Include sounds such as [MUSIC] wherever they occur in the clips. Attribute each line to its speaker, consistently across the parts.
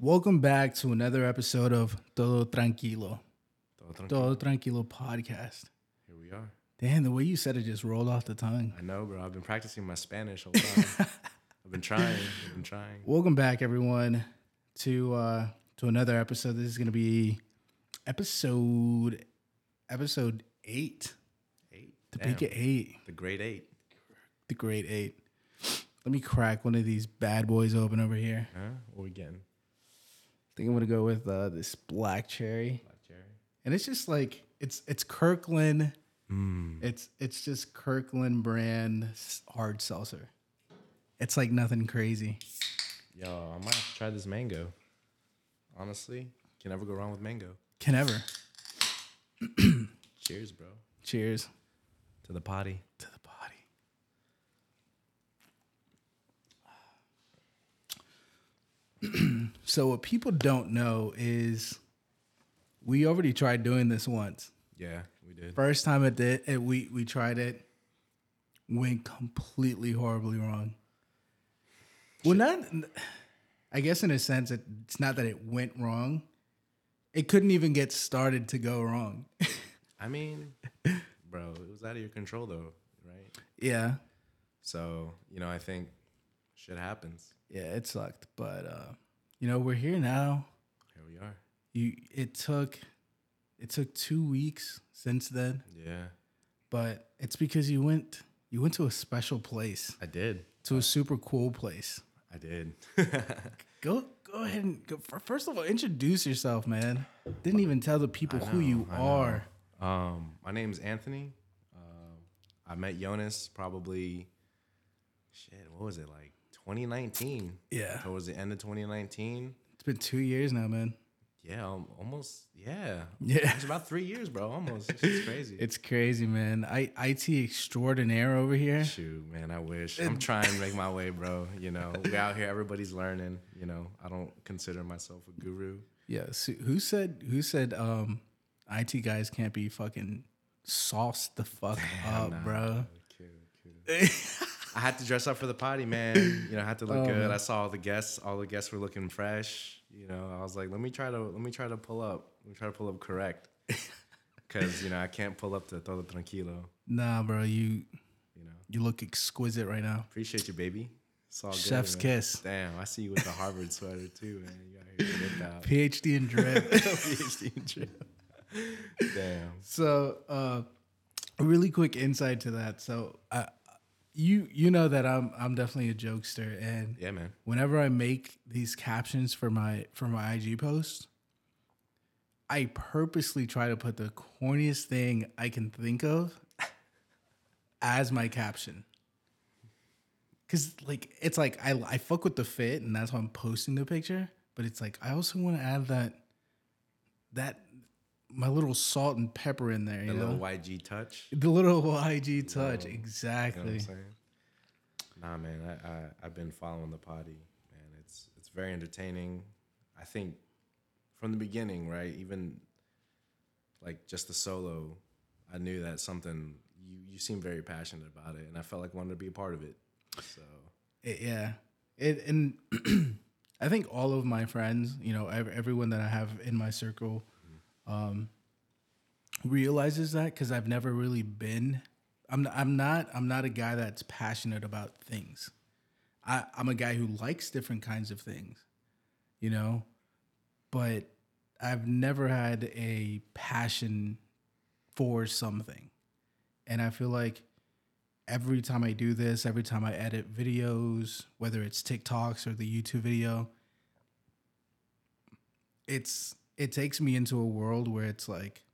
Speaker 1: Welcome back to another episode of Todo Tranquilo,
Speaker 2: Todo tranquilo.
Speaker 1: Todo Tranquilo podcast.
Speaker 2: Here we are.
Speaker 1: Damn, the way you said it just rolled off the tongue.
Speaker 2: I know, bro. I've been practicing my Spanish all the time. I've been trying. I've been trying.
Speaker 1: Welcome back, everyone, to uh to another episode. This is gonna be episode episode eight,
Speaker 2: Eight.
Speaker 1: the
Speaker 2: Damn.
Speaker 1: big eight,
Speaker 2: The great eight.
Speaker 1: the great eight. Let me crack one of these bad boys open over here.
Speaker 2: Huh? What we getting?
Speaker 1: I think I'm gonna go with uh, this black cherry,
Speaker 2: Black cherry.
Speaker 1: and it's just like it's it's Kirkland.
Speaker 2: Mmm.
Speaker 1: It's it's just Kirkland brand hard seltzer. It's like nothing crazy.
Speaker 2: Yo, I might have to try this mango. Honestly, can never go wrong with mango.
Speaker 1: Can ever.
Speaker 2: Cheers, bro.
Speaker 1: Cheers
Speaker 2: To the potty.
Speaker 1: to the so what people don't know is we already tried doing this once.
Speaker 2: Yeah, we did.
Speaker 1: First time it did it, we we tried it, went completely horribly wrong. Well, not. I guess in a sense, it, it's not that it went wrong. It couldn't even get started to go wrong.
Speaker 2: I mean, bro, it was out of your control though, right?
Speaker 1: yeah,
Speaker 2: So, you know, I think shit happens.
Speaker 1: yeah, it sucked, but uh, you know we're here now.
Speaker 2: Here we are.
Speaker 1: You, it took, it took two weeks since then,
Speaker 2: Yeah,
Speaker 1: but it's because you went, you went to a special place,
Speaker 2: I did.
Speaker 1: to a super cool place.
Speaker 2: I did. [LAUGHS]
Speaker 1: Go go ahead and go, first of all introduce yourself, man. Didn't even tell the people who you
Speaker 2: I know.
Speaker 1: are.
Speaker 2: Um, my name's Anthony. Uh, I met Jonas probably, shit, what was it like 2019?
Speaker 1: Yeah.
Speaker 2: Towards the end of 2019.
Speaker 1: It's been two years now, man.
Speaker 2: Yeah, almost. Yeah.
Speaker 1: Yeah.
Speaker 2: It's about three years, bro. Almost. It's crazy. [LAUGHS]
Speaker 1: It's crazy, man. I IT extraordinaire over here.
Speaker 2: Shoot, man, I wish. I'm trying to make my way, bro. You know, we out here, everybody's learning. You know, I don't consider myself a guru.
Speaker 1: Yeah. So who said who said um IT guys can't be fucking sauced the fuck up,
Speaker 2: Nah,
Speaker 1: bro?
Speaker 2: Cute, cute. I had to dress up for the party, man. You know, I had to look
Speaker 1: Oh,
Speaker 2: good.
Speaker 1: man.
Speaker 2: I saw all the guests. All the guests were looking fresh. You know, I was like, let me try to let me try to pull up. Let me try to pull up correct. [LAUGHS] Cause you know I can't pull up to todo tranquilo.
Speaker 1: Nah, bro. You
Speaker 2: You know,
Speaker 1: you look exquisite right now.
Speaker 2: appreciate you, baby. It's all good,
Speaker 1: Chef's
Speaker 2: man.
Speaker 1: kiss.
Speaker 2: Damn, I see you with the Harvard sweater too, man. You got here ripped out.
Speaker 1: PhD in drip. [LAUGHS]
Speaker 2: PhD in drip. Damn.
Speaker 1: So, uh, really quick insight to that. So, uh, you you know that I'm I'm definitely a jokester, and
Speaker 2: Yeah, man.
Speaker 1: whenever I make these captions for my for my IG post, I purposely try to put the corniest thing I can think of [LAUGHS] as my caption. Cause like it's like I I fuck with the fit and that's why I'm posting the picture, but it's like I also want to add that that my little salt and pepper in there, you
Speaker 2: The
Speaker 1: know,
Speaker 2: little YG touch.
Speaker 1: the little [LAUGHS] YG touch,
Speaker 2: You know
Speaker 1: exactly.
Speaker 2: I'm saying? Nah, man, I, I I've been following the potty, man. It's it's very entertaining. I think from the beginning, right? Even like just the solo, I knew that something you you seem very passionate about it, and I felt like I wanted to be a part of it. So
Speaker 1: It- yeah it and [CLEARS THROAT] i think all of my friends you know everyone that i have in my circle um realizes that because i've never really been i'm i'm not i'm not a guy that's passionate about things. I i'm a guy who likes different kinds of things you know? But i've never had a passion for something. And i feel like every time I do this, every time I edit videos, whether it's TikToks or the YouTube video, it's it takes me into a world where it's like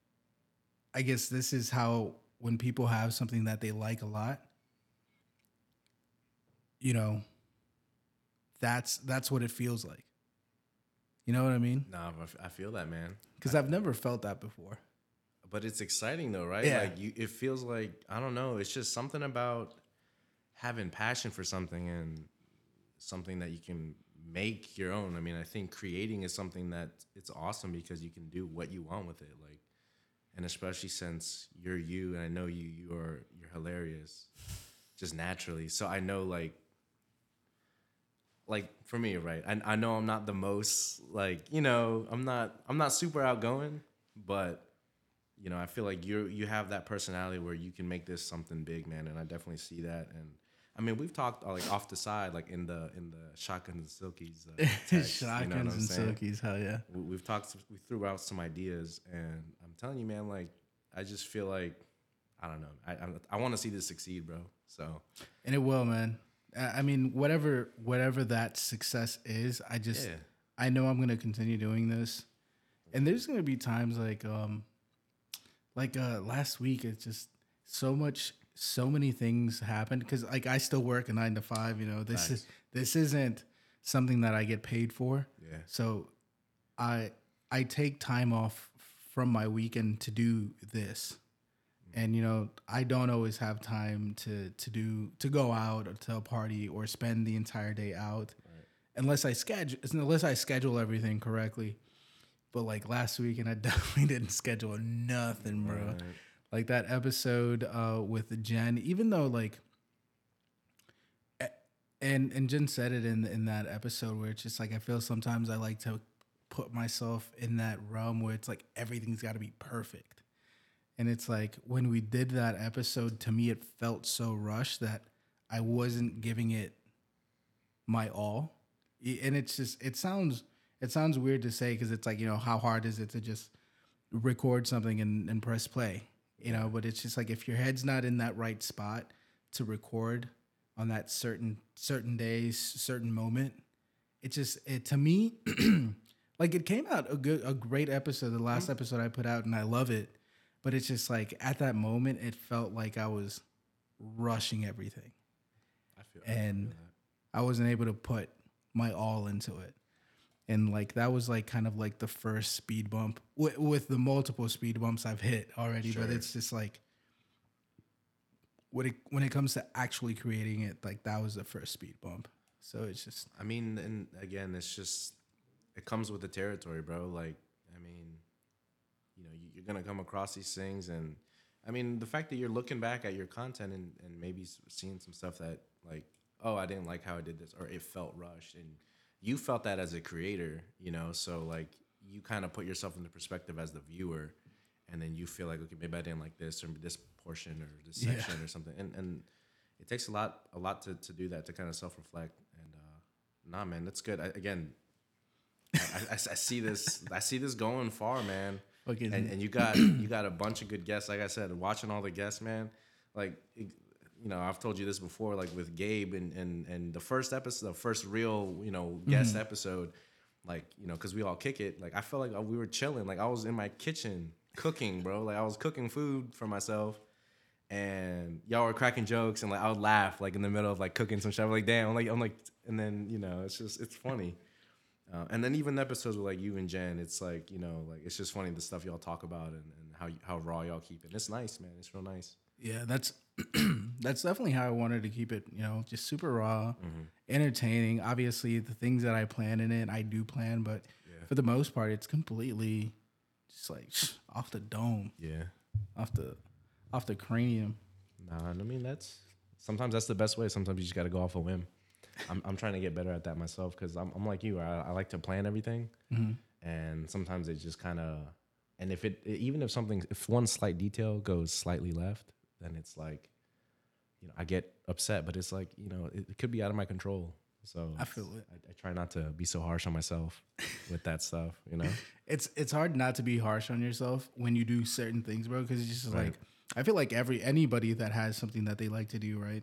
Speaker 1: I guess this is how when people have something that they like a lot, you know, that's that's what it feels like. You know what I mean?
Speaker 2: nah, I feel that, man.
Speaker 1: Cuz I've never felt that before.
Speaker 2: But it's exciting though, right?
Speaker 1: Yeah.
Speaker 2: Like you, it feels like I don't know. It's just something about having passion for something and something that you can make your own. I mean, I think creating is something that it's awesome because you can do what you want with it. Like, and especially since you're you, and I know you, you are you're hilarious, just naturally. So I know like like for me, right? I, I know I'm not the most like you know I'm not I'm not super outgoing, but you know I feel like you you have that personality where you can make this something big, man, and I definitely see that. And I mean, we've talked uh, like off the side, like in the in the shotguns and silkies, uh, [LAUGHS] text, you know what I'm
Speaker 1: and
Speaker 2: saying?
Speaker 1: silkies, hell yeah.
Speaker 2: we- we've talked we threw out some ideas and i'm telling you man like i just feel like i don't know i i, I want to see this succeed bro so
Speaker 1: And it will, man. I I mean, whatever whatever that success is, I just
Speaker 2: Yeah.
Speaker 1: I know I'm gonna continue doing this. And there's gonna be times like um like uh last week it's just so much so many things happened because like I still work a nine to five, you know. This is this isn't something that I get paid for.
Speaker 2: Yeah.
Speaker 1: So I I take time off from my weekend to do this. And you know, I don't always have time to to do to go out or to a party or spend the entire day out unless I schedule unless I schedule everything correctly. But like last weekend I [LAUGHS] definitely didn't schedule nothing, bro.
Speaker 2: Right.
Speaker 1: Like that episode uh with Jen, even though like and and Jen said it in in that episode where it's just like I feel sometimes I like to put myself in that realm where it's like everything's got to be perfect. And it's like when we did that episode to me it felt so rushed that I wasn't giving it my all. And it's just it sounds it sounds weird to say cuz it's like, you know, how hard is it to just record something and, and press play, you know, but it's just like if your head's not in that right spot to record on that certain certain days, certain moment, it just it to me [CLEARS THROAT] like it came out a good a great episode, the last mm-hmm. episode I put out and I love it, but it's just like at that moment it felt like I was rushing everything
Speaker 2: i feel I feel
Speaker 1: and. I wasn't able to put my all into it. And like that was like kind of like the first speed bump with, with the multiple speed bumps I've hit already, but it's just like when it when it comes to actually creating it, like that was the first speed bump. So it's just
Speaker 2: i mean and again it's just it comes with the territory bro like i mean you know you- you're gonna come across these things and i mean the fact that you're looking back at your content and, and maybe seeing some stuff that like oh i didn't like how i did this or it felt rushed and you felt that as a creator you know so like you kind of put yourself into perspective as the viewer and then you feel like okay maybe i didn't like this or this portion or this
Speaker 1: Yeah.
Speaker 2: section or something and and it takes a lot a lot to, to do that to kind of self-reflect and uh nah man that's good I, again I, I, I see this i see this going far man
Speaker 1: fucking
Speaker 2: and, and you got you got a bunch of good guests like i said watching all the guests man like it- you know i've told you this before like with gabe and and and the first episode the first real you know guest episode like you know because we all kick it like i felt like uh, we were chilling like i was in my kitchen cooking bro like i was cooking food for myself and y'all were cracking jokes and like i would laugh like in the middle of like cooking some shit I'm like damn i'm like i'm like and then you know it's just it's funny [LAUGHS] uh, and then even episodes with like you and Jen, it's like you know, like it's just funny the stuff y'all talk about and, and how how raw y'all keep it. And it's nice, man. It's real nice.
Speaker 1: Yeah, that's [CLEARS THROAT] that's definitely how I wanted to keep it. You know, just super raw,
Speaker 2: Mm-hmm.
Speaker 1: entertaining. Obviously, the things that I plan in it, I do plan, but
Speaker 2: Yeah.
Speaker 1: for the most part, it's completely just like [SNIFFS] off the dome,
Speaker 2: Yeah.
Speaker 1: off the off the cranium.
Speaker 2: Nah, I mean that's sometimes that's the best way. Sometimes you just got to go off a whim. I'm I'm trying to get better at that myself because I'm I'm like you. I, I like to plan everything, and sometimes it just kind of. And if it even if something if one slight detail goes slightly left, then it's like, you know, I get upset. But it's like you know it, it could be out of my control. So
Speaker 1: I feel it.
Speaker 2: I, I try not to be so harsh on myself with that [LAUGHS] stuff. You know.
Speaker 1: It's it's hard not to be harsh on yourself when you do certain things, bro. Because it's just
Speaker 2: Right.
Speaker 1: like I feel like every anybody that has something that they like to do, right?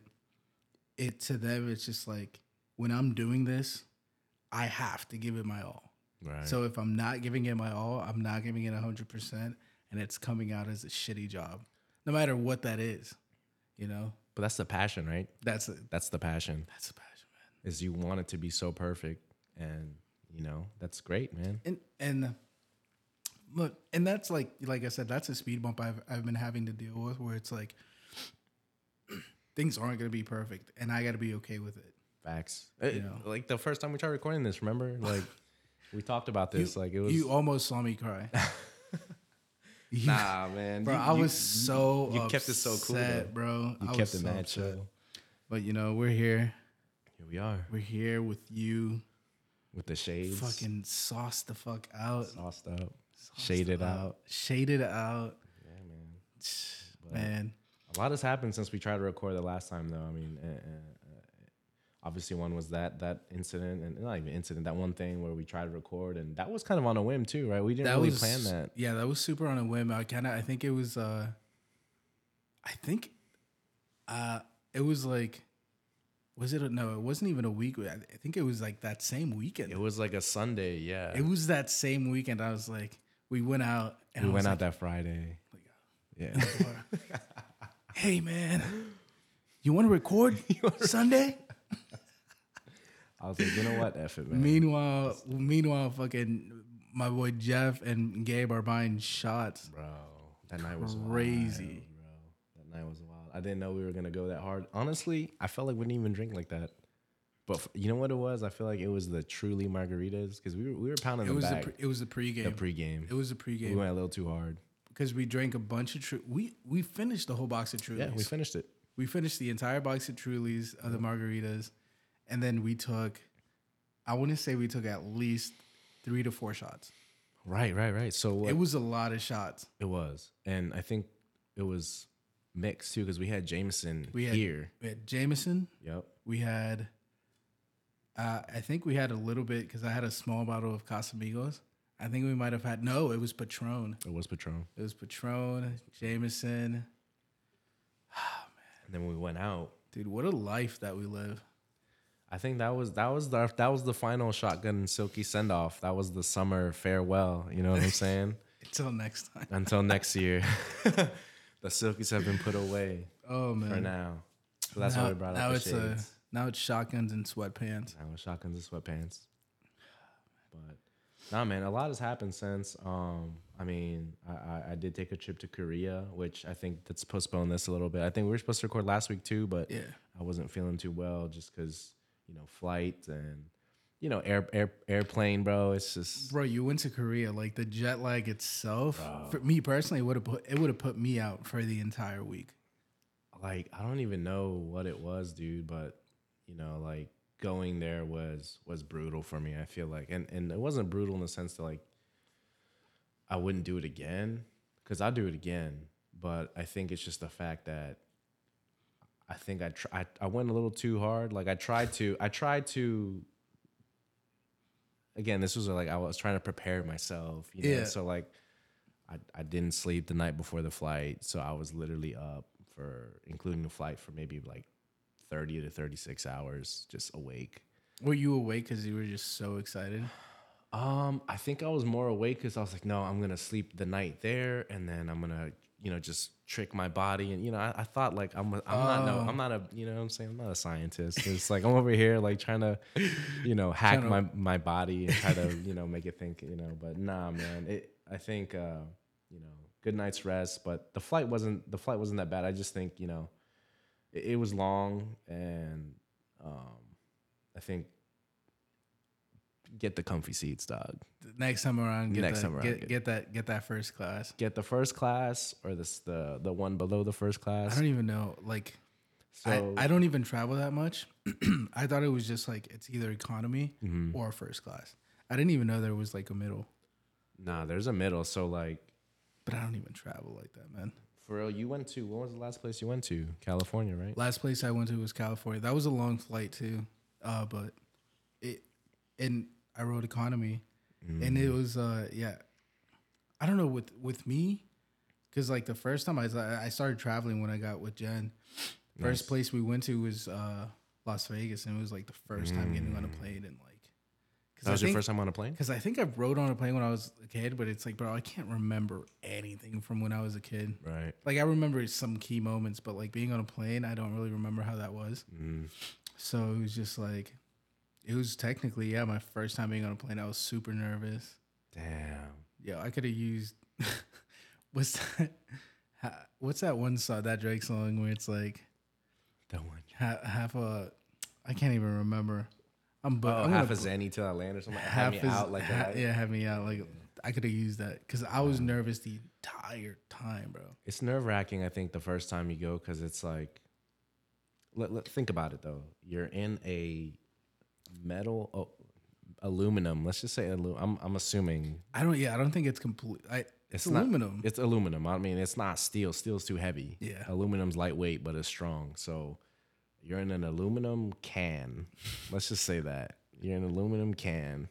Speaker 1: It to them, it's just like when I'm doing this, I have to give it my all.
Speaker 2: Right.
Speaker 1: So if I'm not giving it my all, I'm not giving it hundred percent, and it's coming out as a shitty job, no matter what that is. You know,
Speaker 2: but that's the passion, right?
Speaker 1: that's a
Speaker 2: That's the passion.
Speaker 1: that's a passion, man.
Speaker 2: Is you want it to be so perfect, and you know that's great, man.
Speaker 1: And and look, and that's like like I said, that's a speed bump I've I've been having to deal with, where it's like [CLEARS THROAT] things aren't gonna be perfect, and I got to be okay with it.
Speaker 2: Facts.
Speaker 1: Know.
Speaker 2: Like the first time we tried recording this, remember? Like we talked about this. like it was.
Speaker 1: You almost saw me cry. [LAUGHS] You- [LAUGHS]
Speaker 2: nah, man.
Speaker 1: Bro,
Speaker 2: You-
Speaker 1: I
Speaker 2: you-
Speaker 1: was so
Speaker 2: you kept it so cool, though.
Speaker 1: bro.
Speaker 2: You
Speaker 1: I
Speaker 2: kept it
Speaker 1: so
Speaker 2: mad
Speaker 1: upset.
Speaker 2: chill.
Speaker 1: But you know, we're here.
Speaker 2: Here we are
Speaker 1: We're here with you.
Speaker 2: with the shades,
Speaker 1: Fucking sauce the fuck out.
Speaker 2: sauced up,
Speaker 1: Sauced
Speaker 2: shaded out.
Speaker 1: Shaded out.
Speaker 2: Yeah, man.
Speaker 1: Man.
Speaker 2: A lot has happened since we tried to record the last time, though. I mean, uh, uh, obviously, one was that that incident, and not even incident, that one thing where we tried to record, and that was kind of on a whim too, right? We didn't really plan that.
Speaker 1: Yeah, that was super on a whim. I kind of, I think it was, uh, I think, uh, it was like, was it? A, no, it wasn't even a week. I I think it was like that same weekend.
Speaker 2: It was like a Sunday, yeah.
Speaker 1: It was that same weekend. I was like, we went out and
Speaker 2: we
Speaker 1: I
Speaker 2: went out
Speaker 1: like,
Speaker 2: that Friday. Yeah. [LAUGHS]
Speaker 1: hey man, you want to record [LAUGHS] Sunday?
Speaker 2: I was like, you know what, F it, man.
Speaker 1: Meanwhile, meanwhile, fucking my boy Jeff and Gabe are buying shots.
Speaker 2: bro, that night was
Speaker 1: Crazy.
Speaker 2: wild, bro. That night was wild. I didn't know we were gonna go that hard. Honestly, I felt like we didn't even drink like that. But f- you know what it was? I feel like it was the truly margaritas because we were we were pounding
Speaker 1: It
Speaker 2: the
Speaker 1: was the
Speaker 2: back.
Speaker 1: pre, it was the pregame.
Speaker 2: the pregame.
Speaker 1: it was the pregame.
Speaker 2: We went a little too hard.
Speaker 1: because we drank a bunch of Tru- we we finished the whole box of Trulies.
Speaker 2: Yeah, we finished it.
Speaker 1: We finished the entire box of Trulies of the margaritas, and then we took. I want to say we took at least three to four shots.
Speaker 2: Right, right, right. So what
Speaker 1: It was a lot of shots.
Speaker 2: it was, and I think it was mixed too because we had Jameson
Speaker 1: We had
Speaker 2: here.
Speaker 1: we had Jameson.
Speaker 2: Yep.
Speaker 1: We had. Uh, I think we had a little bit because I had a small bottle of Casamigos. I think we might have had no. It was Patron.
Speaker 2: It was Patron.
Speaker 1: It was Patron, Jameson. [SIGHS]
Speaker 2: And then we went out.
Speaker 1: Dude, what a life that we live.
Speaker 2: I think that was that was the that was the final shotgun and silky send off. That was the summer farewell. You know what I'm saying? [LAUGHS]
Speaker 1: Until next time. [LAUGHS]
Speaker 2: Until next year, [LAUGHS] the silkies have been put away
Speaker 1: Oh man.
Speaker 2: for now. So that's
Speaker 1: now,
Speaker 2: why we brought
Speaker 1: now
Speaker 2: up the
Speaker 1: it's uh,
Speaker 2: shades.
Speaker 1: now it's shotguns and sweatpants.
Speaker 2: Now it's shotguns and sweatpants. But nah, man, a lot has happened since. Um, I mean, I, I, did take a trip to Korea, which I think that's postponed this a little bit. I think we were supposed to record last week too, but
Speaker 1: Yeah.
Speaker 2: I wasn't feeling too well just because you know flight and you know air air airplane, bro. It's just
Speaker 1: Bro, you went to Korea. Like the jet lag itself, for me personally, it would have put it would have put me out for the entire week.
Speaker 2: like I don't even know what it was, dude. But you know, like going there was was brutal for me. I feel like, and and it wasn't brutal in the sense that like I wouldn't do it again because I'll do it again. But I think it's just the fact that I think I, I went a little too hard. Like I tried to I tried to. Again, this was like I was trying to prepare myself, you know.
Speaker 1: Yeah.
Speaker 2: So like, I I didn't sleep the night before the flight, so I was literally up for including the flight for maybe like thirty to thirty six hours, just awake.
Speaker 1: Were you awake because you were just so excited?
Speaker 2: Um, I think I was more awake because I was like, no, I'm gonna sleep the night there, and then I'm gonna, you know, just trick my body, and you know, I, I thought like I'm, a, I'm not, no,
Speaker 1: Oh.
Speaker 2: I'm not a, you know, what I'm saying I'm not a scientist. It's like I'm over here like trying to, you know, hack
Speaker 1: Tryna-
Speaker 2: my my body and try to, you know, make it think, you know, but nah, man, it. I think, uh, you know, good night's rest, but the flight wasn't the flight wasn't that bad. I just think, you know, it, it was long, and um, I think get the comfy seats, dog.
Speaker 1: Next time around, get
Speaker 2: Next
Speaker 1: that,
Speaker 2: time around,
Speaker 1: get,
Speaker 2: get-
Speaker 1: get that get that first class.
Speaker 2: get the first class or this the the one below the first class.
Speaker 1: I don't even know. Like,
Speaker 2: So
Speaker 1: I, I don't even travel that much. [CLEARS THROAT] I thought it was just like it's either economy
Speaker 2: Mhm.
Speaker 1: or first class. I didn't even know there was like a middle.
Speaker 2: nah, there's a middle. So like
Speaker 1: But I don't even travel like that, man.
Speaker 2: for real, you went to when was the last place you went to? California, right?
Speaker 1: Last place I went to was California. That was a long flight too, uh, but it and I rode economy, and it was uh, yeah. I don't know with with me, because like the first time I I started traveling when I got with Jen. First
Speaker 2: Nice.
Speaker 1: place we went to was uh, Las Vegas, and it was like the first time getting on a plane and like.
Speaker 2: That was
Speaker 1: I
Speaker 2: your first time on a plane?
Speaker 1: Because I think I rode on a plane when I was a kid, but it's like, bro, I can't remember anything from when I was a kid.
Speaker 2: Right.
Speaker 1: Like I remember some key moments, but like being on a plane, I don't really remember how that was.
Speaker 2: Mm.
Speaker 1: So it was just like, it was technically yeah my first time being on a plane. I was super nervous.
Speaker 2: Damn.
Speaker 1: Yeah, I could have used [LAUGHS] what's that? What's that one song that Drake song where it's like
Speaker 2: That one.
Speaker 1: ha- half a I can't even remember. I'm but
Speaker 2: Oh,
Speaker 1: I'm
Speaker 2: half a Zanny till I land or something.
Speaker 1: half
Speaker 2: Have me
Speaker 1: is-
Speaker 2: out like
Speaker 1: ha-
Speaker 2: that.
Speaker 1: Yeah, have me out like I could have used that because I was nervous the entire time, bro.
Speaker 2: It's nerve wracking. I think the first time you go because it's like, let, let- think about it though. You're in a metal oh, aluminum. Let's just say I'm I'm assuming
Speaker 1: I don't. Yeah, I don't think it's complete. I, it's,
Speaker 2: not-
Speaker 1: aluminum.
Speaker 2: it's aluminum. I mean, it's not steel. Steel's too heavy.
Speaker 1: Yeah.
Speaker 2: aluminum's lightweight, but it's strong. So you're in an aluminum can. Let's just say that you're in an aluminum can.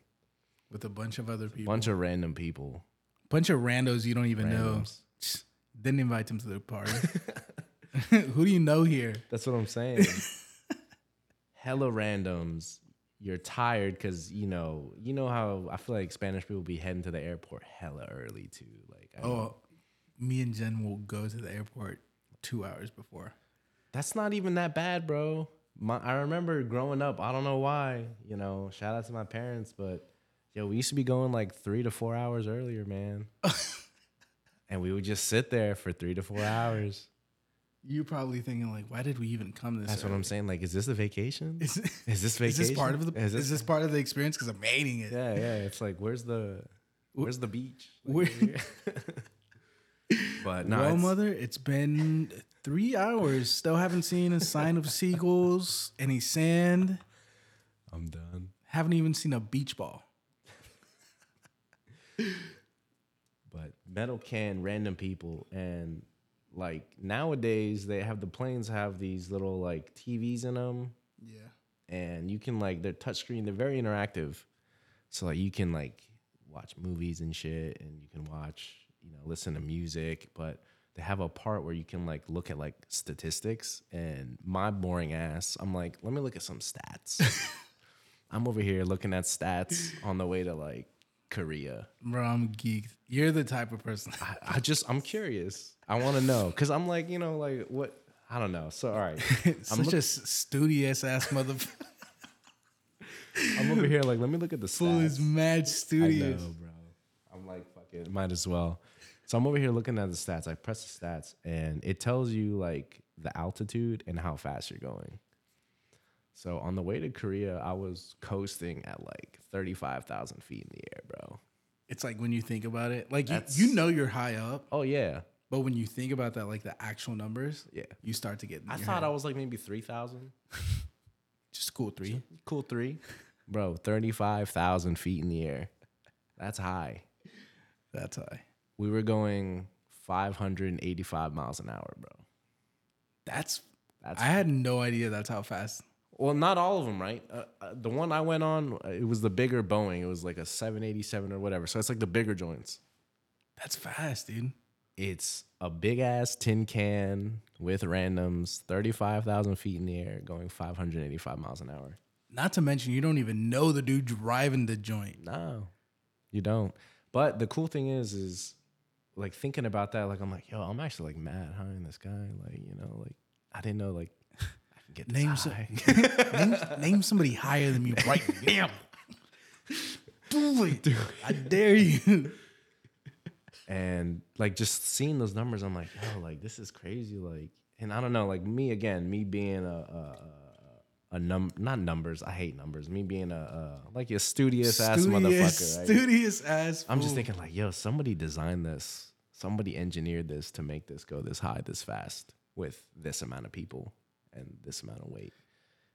Speaker 1: with a bunch of other people.
Speaker 2: Bunch of random people.
Speaker 1: bunch of randos you don't even
Speaker 2: Randoms.
Speaker 1: know. Didn't invite them to the party. [LAUGHS] Who do you know here?
Speaker 2: That's what I'm saying. [LAUGHS] Hella randoms. You're tired because you know you know how I feel like Spanish people be heading to the airport hella early too. Like I know-
Speaker 1: Oh, me and Jen will go to the airport two hours before.
Speaker 2: that's not even that bad, bro. My, I remember growing up. I don't know why. You know, shout out to my parents, but yo, we used to be going like three to four hours earlier, man. [LAUGHS] and we would just sit there for three to four hours.
Speaker 1: You probably thinking like, why did we even come this?
Speaker 2: That's what I'm saying. Like, is this a vacation?
Speaker 1: Is, [LAUGHS]
Speaker 2: Is this
Speaker 1: is this part of the?
Speaker 2: Is
Speaker 1: Is
Speaker 2: this,
Speaker 1: this, part of the experience? Because I'm hating it.
Speaker 2: Yeah, yeah. It's like, where's the, where's the beach?
Speaker 1: Where- [LAUGHS]
Speaker 2: but no,
Speaker 1: well,
Speaker 2: it's-
Speaker 1: mother, it's been three hours. Still haven't seen a sign of seagulls, any sand.
Speaker 2: I'm done.
Speaker 1: Haven't even seen a beach ball. [LAUGHS]
Speaker 2: But metal can random people and like nowadays they have the planes have these little like TVs in them
Speaker 1: Yeah.
Speaker 2: and you can like they're touchscreen. They're very interactive, so like you can like watch movies and shit, and you can watch you know listen to music. But they have a part where you can like look at like statistics. And my boring ass, I'm like, let me look at some stats. [LAUGHS] I'm over here looking at stats on the way to like Korea.
Speaker 1: Bro, I'm geeked. You're the type of person.
Speaker 2: I, I just I'm curious. I want to know because I'm like you know like what I don't know. So all right, [LAUGHS]
Speaker 1: Such
Speaker 2: look-
Speaker 1: a studious ass motherfucker.
Speaker 2: I'm over here like let me look at the
Speaker 1: Fool
Speaker 2: stats.
Speaker 1: is mad
Speaker 2: I
Speaker 1: studious.
Speaker 2: know, bro. I'm like, fuck it, might as well. So I'm over here looking at the stats. I press the stats, and it tells you like the altitude and how fast you're going. So on the way to Korea, I was coasting at like 35,000 feet in the air, bro.
Speaker 1: It's like when you think about it, like you,
Speaker 2: That's-
Speaker 1: you know you're high up,
Speaker 2: Oh yeah,
Speaker 1: but when you think about that, like the actual numbers,
Speaker 2: yeah.
Speaker 1: you start to get.
Speaker 2: I thought
Speaker 1: head.
Speaker 2: I was like maybe 3,000.
Speaker 1: just cool three.
Speaker 2: Cool three, bro. 35,000 feet in the air. That's high.
Speaker 1: That's high.
Speaker 2: We were going 585 miles an hour, bro.
Speaker 1: That's.
Speaker 2: That's
Speaker 1: I had no idea that's how fast.
Speaker 2: Well, not all of them, right? Uh, uh, the one I went on, uh, it was the bigger Boeing. It was like a 787 or whatever. So it's like the bigger joints.
Speaker 1: That's fast, dude.
Speaker 2: It's a big ass tin can with randoms, 35,000 feet in the air, going 585 miles an hour.
Speaker 1: Not to mention, you don't even know the dude driving the joint.
Speaker 2: No, you don't. But the cool thing is, is like thinking about that, like I'm like, yo, I'm actually like mad high in the sky. Like, you know, like I didn't know like get
Speaker 1: Name, some, [LAUGHS] name, name somebody higher than me right now. [LAUGHS] Do it. I dare you.
Speaker 2: and like just seeing those numbers i'm like yo like this is crazy like and i don't know like me again me being a a, a, num not numbers i hate numbers me being a, a like a studious ass motherfucker right?
Speaker 1: Studious ass.
Speaker 2: i'm just thinking like yo somebody designed this somebody engineered this to make this go this high this fast with this amount of people and this amount of weight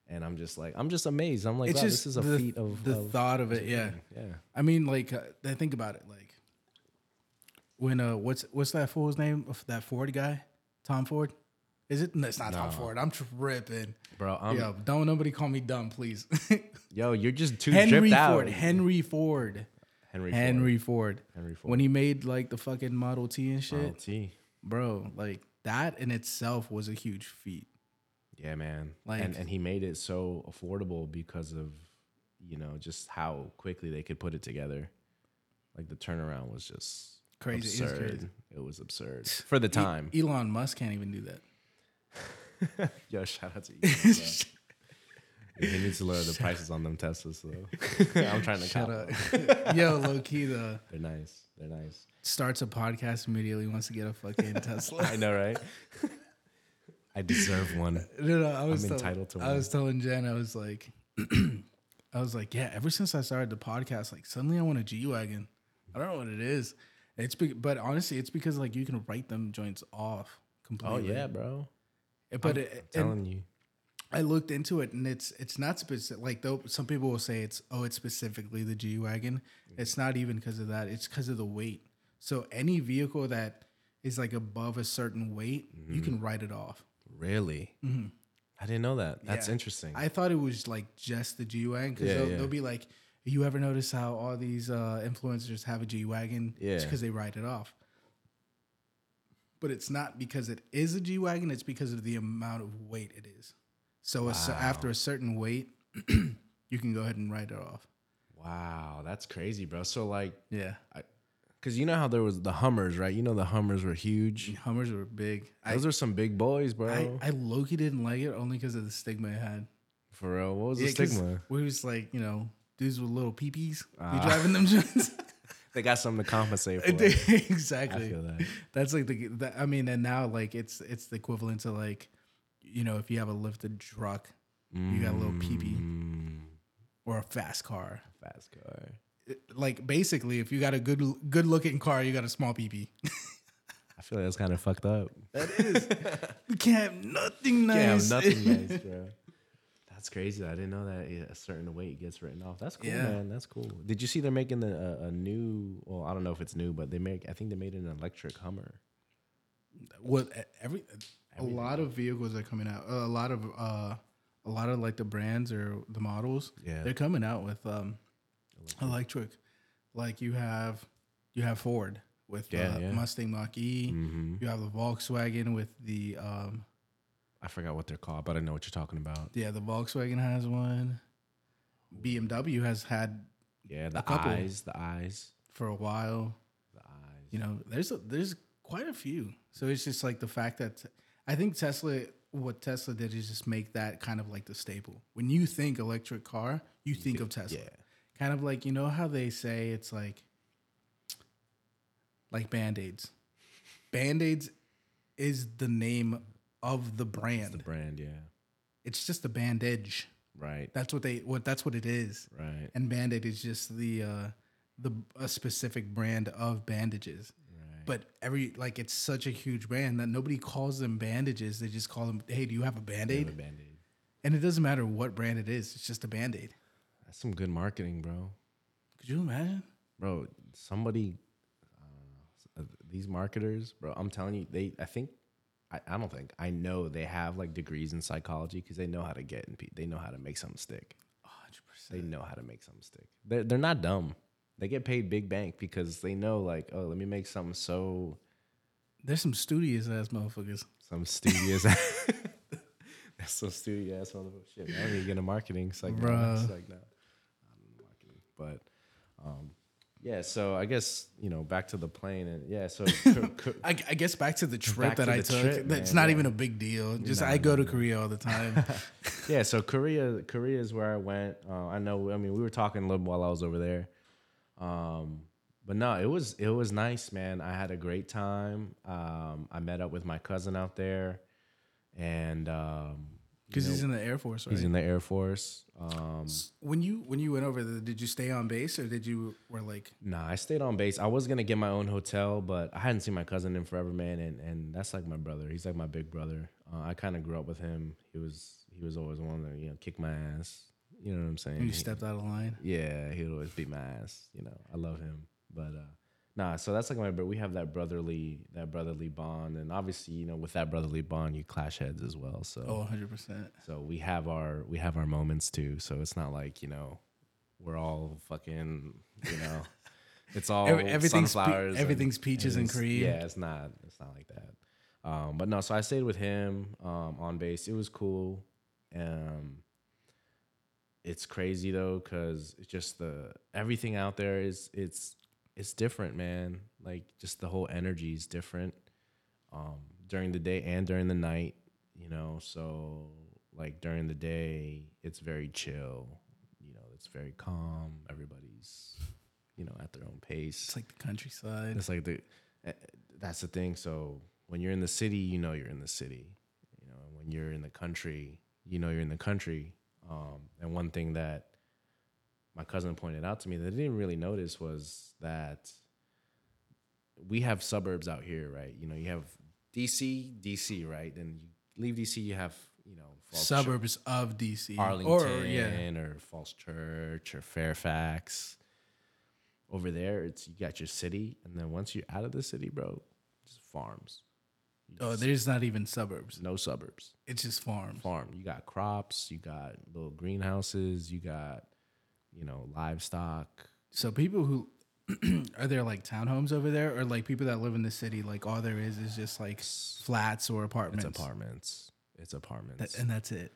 Speaker 2: and i'm just like i'm just amazed i'm like
Speaker 1: it's
Speaker 2: wow,
Speaker 1: just
Speaker 2: this is a
Speaker 1: the,
Speaker 2: feat of
Speaker 1: the
Speaker 2: of-
Speaker 1: thought of it. Yeah.
Speaker 2: yeah
Speaker 1: I mean, like, uh, I think about it. Like, when uh, what's what's that fool's name? Of that Ford guy, Tom Ford. Is it? No, it's not Tom Ford. I'm tripping.
Speaker 2: bro I'm,
Speaker 1: Yo, don't nobody call me dumb, please. [LAUGHS]
Speaker 2: yo you're just too
Speaker 1: Henry
Speaker 2: dripped out
Speaker 1: Ford. Henry Ford.
Speaker 2: henry Ford.
Speaker 1: Henry Ford.
Speaker 2: Henry Ford.
Speaker 1: When he made like the fucking Model T and shit,
Speaker 2: Model T.
Speaker 1: bro, like that in itself was a huge feat.
Speaker 2: Yeah, man.
Speaker 1: Like-
Speaker 2: and and he made it so affordable because of you know just how quickly they could put it together. Like the turnaround was just
Speaker 1: Crazy.
Speaker 2: Absurd.
Speaker 1: crazy.
Speaker 2: It was absurd for the time.
Speaker 1: E- Elon Musk can't even do that. [LAUGHS]
Speaker 2: Yo, shout out to Elon. [LAUGHS] bro. he needs to lower the prices on them Teslas. though. [LAUGHS] I'm trying to
Speaker 1: Shut up. Yo, low key, the
Speaker 2: They're nice. They're nice.
Speaker 1: starts a podcast immediately wants to get a fucking Tesla.
Speaker 2: I know, right? I deserve one. [LAUGHS]
Speaker 1: No, no, I was
Speaker 2: I'm
Speaker 1: tell-
Speaker 2: entitled to one.
Speaker 1: I was telling Jen, I was like, [CLEARS THROAT] I was like, yeah. Ever since I started the podcast, like suddenly I want a G wagon. I don't know what it is. It's be- but honestly, it's because like you can write them joints off completely.
Speaker 2: Oh yeah, bro.
Speaker 1: Eh, but
Speaker 2: I'm
Speaker 1: it, and
Speaker 2: telling you.
Speaker 1: I looked into it and it's it's not specific. Like though some people will say it's oh it's specifically the G wagon. It's not even because of that. It's because of the weight. So any vehicle that is like above a certain weight, you mm-hmm. can write it off.
Speaker 2: Really? I didn't know that. That's
Speaker 1: Mm-hmm. Yeah.
Speaker 2: interesting.
Speaker 1: I thought it was like just the G wagon because
Speaker 2: Yeah,
Speaker 1: they'll,
Speaker 2: yeah.
Speaker 1: they'll be like, you ever notice how all these uh, influencers have a G wagon?
Speaker 2: Yeah.
Speaker 1: because they write it off. But it's not because it is a G wagon. It's because of the amount of weight it is. So a after a certain weight, [CLEARS THROAT] you can go ahead and write it off.
Speaker 2: wow, that's crazy, bro. So like,
Speaker 1: Yeah,
Speaker 2: because you know how there was the Hummers, right? You know the Hummers were huge.
Speaker 1: Hummers were big. I
Speaker 2: Those are some big boys, bro.
Speaker 1: I, I Loki didn't like it only because of the stigma it had.
Speaker 2: For real, what was
Speaker 1: Yeah,
Speaker 2: the
Speaker 1: 'cause
Speaker 2: stigma?
Speaker 1: We was like, you know, dudes with little peepees.
Speaker 2: Ah.
Speaker 1: you driving them joints. [LAUGHS]
Speaker 2: They got something to compensate [LAUGHS] for. it. [LAUGHS]
Speaker 1: exactly.
Speaker 2: I feel that.
Speaker 1: That's like the, the. I mean, and now like it's it's the equivalent to like, you know, if you have a lifted truck, you got a little peepee
Speaker 2: Mm,
Speaker 1: or a fast car.
Speaker 2: fast car.
Speaker 1: It- like basically, if you got a good good looking car, you got a small peepee.
Speaker 2: I feel like that's kind of fucked up.
Speaker 1: That is. [LAUGHS] you can't have nothing nice.
Speaker 2: Can't have nothing [LAUGHS] nice, bro. That's crazy. I didn't know that a certain weight gets written off. That's cool,
Speaker 1: Yeah.
Speaker 2: man. That's cool. Did you see they're making the, a, a new? Well, I don't know if it's new, but they make. I think they made an electric Hummer.
Speaker 1: what every a lot of vehicles are coming out. A lot of uh, a lot of like the brands or the models.
Speaker 2: Yeah.
Speaker 1: they're coming out with um, electric. Like you have you have Ford with
Speaker 2: Yeah,
Speaker 1: uh,
Speaker 2: yeah.
Speaker 1: Mustang Mach E.
Speaker 2: Mm-hmm.
Speaker 1: You have the Volkswagen with the um,
Speaker 2: I forgot what they're called, but I know what you're talking about.
Speaker 1: yeah, the Volkswagen has one. BMW has had
Speaker 2: Yeah, the eyes, the eyes,
Speaker 1: for a while.
Speaker 2: the eyes.
Speaker 1: You know, there's a, there's quite a few. So it's just like the fact that I think Tesla, what Tesla did is just make that kind of like the staple. When you think electric car, you, think of Tesla.
Speaker 2: yeah.
Speaker 1: Kind of like you know how they say it's like like band aids. Band aids is the name of the brand.
Speaker 2: The brand, yeah.
Speaker 1: it's just a bandage.
Speaker 2: Right,
Speaker 1: That's what they what that's what it is.
Speaker 2: right,
Speaker 1: And band-aid is just the uh the a specific brand of bandages.
Speaker 2: right.
Speaker 1: But every like it's such a huge brand that nobody calls them bandages. They just call them, "Hey, do you have a band-aid?"
Speaker 2: Have a Band-Aid.
Speaker 1: And it doesn't matter what brand it is. It's just a band-aid.
Speaker 2: That's some good marketing, bro.
Speaker 1: Could you imagine?
Speaker 2: bro somebody uh, these marketers bro i'm telling you they i think I, I don't think i know they have like degrees in psychology because they know how to get in they know how to make something stick
Speaker 1: 100%.
Speaker 2: they know how to make something stick they're, they're not dumb they get paid big bank because they know like oh let me make something so
Speaker 1: There's some studious ass motherfuckers.
Speaker 2: some studious [LAUGHS] [LAUGHS] ass. that's some studious ass motherfucker shit i don't even get into marketing it's like no, it's like no I don't know marketing but um yeah so i guess you know back to the plane and yeah so [LAUGHS] co- co-
Speaker 1: I, I guess back to the trip that
Speaker 2: to
Speaker 1: I took.
Speaker 2: trip,
Speaker 1: it's
Speaker 2: man,
Speaker 1: not
Speaker 2: yeah.
Speaker 1: even a big deal. Just
Speaker 2: No,
Speaker 1: I go
Speaker 2: no,
Speaker 1: to Korea all the time. [LAUGHS] [LAUGHS]
Speaker 2: yeah, so Korea, Korea is where I went. Uh, I know. I mean, we were talking a little while I was over there. Um, but no, it was it was nice, man. I had a great time. Um, I met up with my cousin out there, and um,
Speaker 1: Because he's in the Air Force, right?
Speaker 2: he's in the Air Force. Um,
Speaker 1: when you when you went over there, did you stay on base or did you were like
Speaker 2: Nah, I stayed on base. I was gonna get my own hotel, but I hadn't seen my cousin in forever, man. And and that's like my brother. He's like my big brother. Uh, I kind of grew up with him. He was he was always one to you know kick my ass. You know what I'm saying?
Speaker 1: you
Speaker 2: He-
Speaker 1: stepped out of line?
Speaker 2: Yeah, he would always beat my ass. You know, I love him. But uh nah, so that's like my bro. We have that brotherly that brotherly bond, and obviously, you know, with that brotherly bond, you clash heads as well. So
Speaker 1: Oh, 100 percent.
Speaker 2: so we have our we have our moments too. So it's not like you know we're all fucking you know [LAUGHS] it's all
Speaker 1: Every- everything's pe-
Speaker 2: sunflowers. and
Speaker 1: everything's peaches and
Speaker 2: it's-
Speaker 1: cream.
Speaker 2: Yeah, it's not it's not like that. Um, but no, so I stayed with him um, on base. It was cool. Um, it's crazy though because it's just the everything out there is it's it's different, man. Like just the whole energy is different um, during the day and during the night. You know, so like during the day, it's very chill. You know, it's very calm. Everybody's you know at their own pace.
Speaker 1: It's like the countryside.
Speaker 2: It's like the eh, that's the thing. So when you're in the city, you know you're in the city. You know, and when you're in the country, you know you're in the country. Um, and one thing that my cousin pointed out to me that I didn't really notice was that we have suburbs out here, right? You know, you have DC, DC, right? And you leave DC, you have you know, Falls
Speaker 1: Suburbs of DC.
Speaker 2: Arlington
Speaker 1: Or, yeah.
Speaker 2: or Falls Church or Fairfax. Over there, it's you got your city, and then once you're out of the city, bro, just farms. You
Speaker 1: Oh,
Speaker 2: just-
Speaker 1: there's not even suburbs.
Speaker 2: no suburbs.
Speaker 1: It's just farms.
Speaker 2: Farm. You got crops. You got little greenhouses. You got, you know, livestock.
Speaker 1: So people who [CLEARS THROAT] are there like townhomes over there, or like people that live in the city, like all there is is just like flats or apartments.
Speaker 2: It's apartments. It's apartments.
Speaker 1: That- and that's it.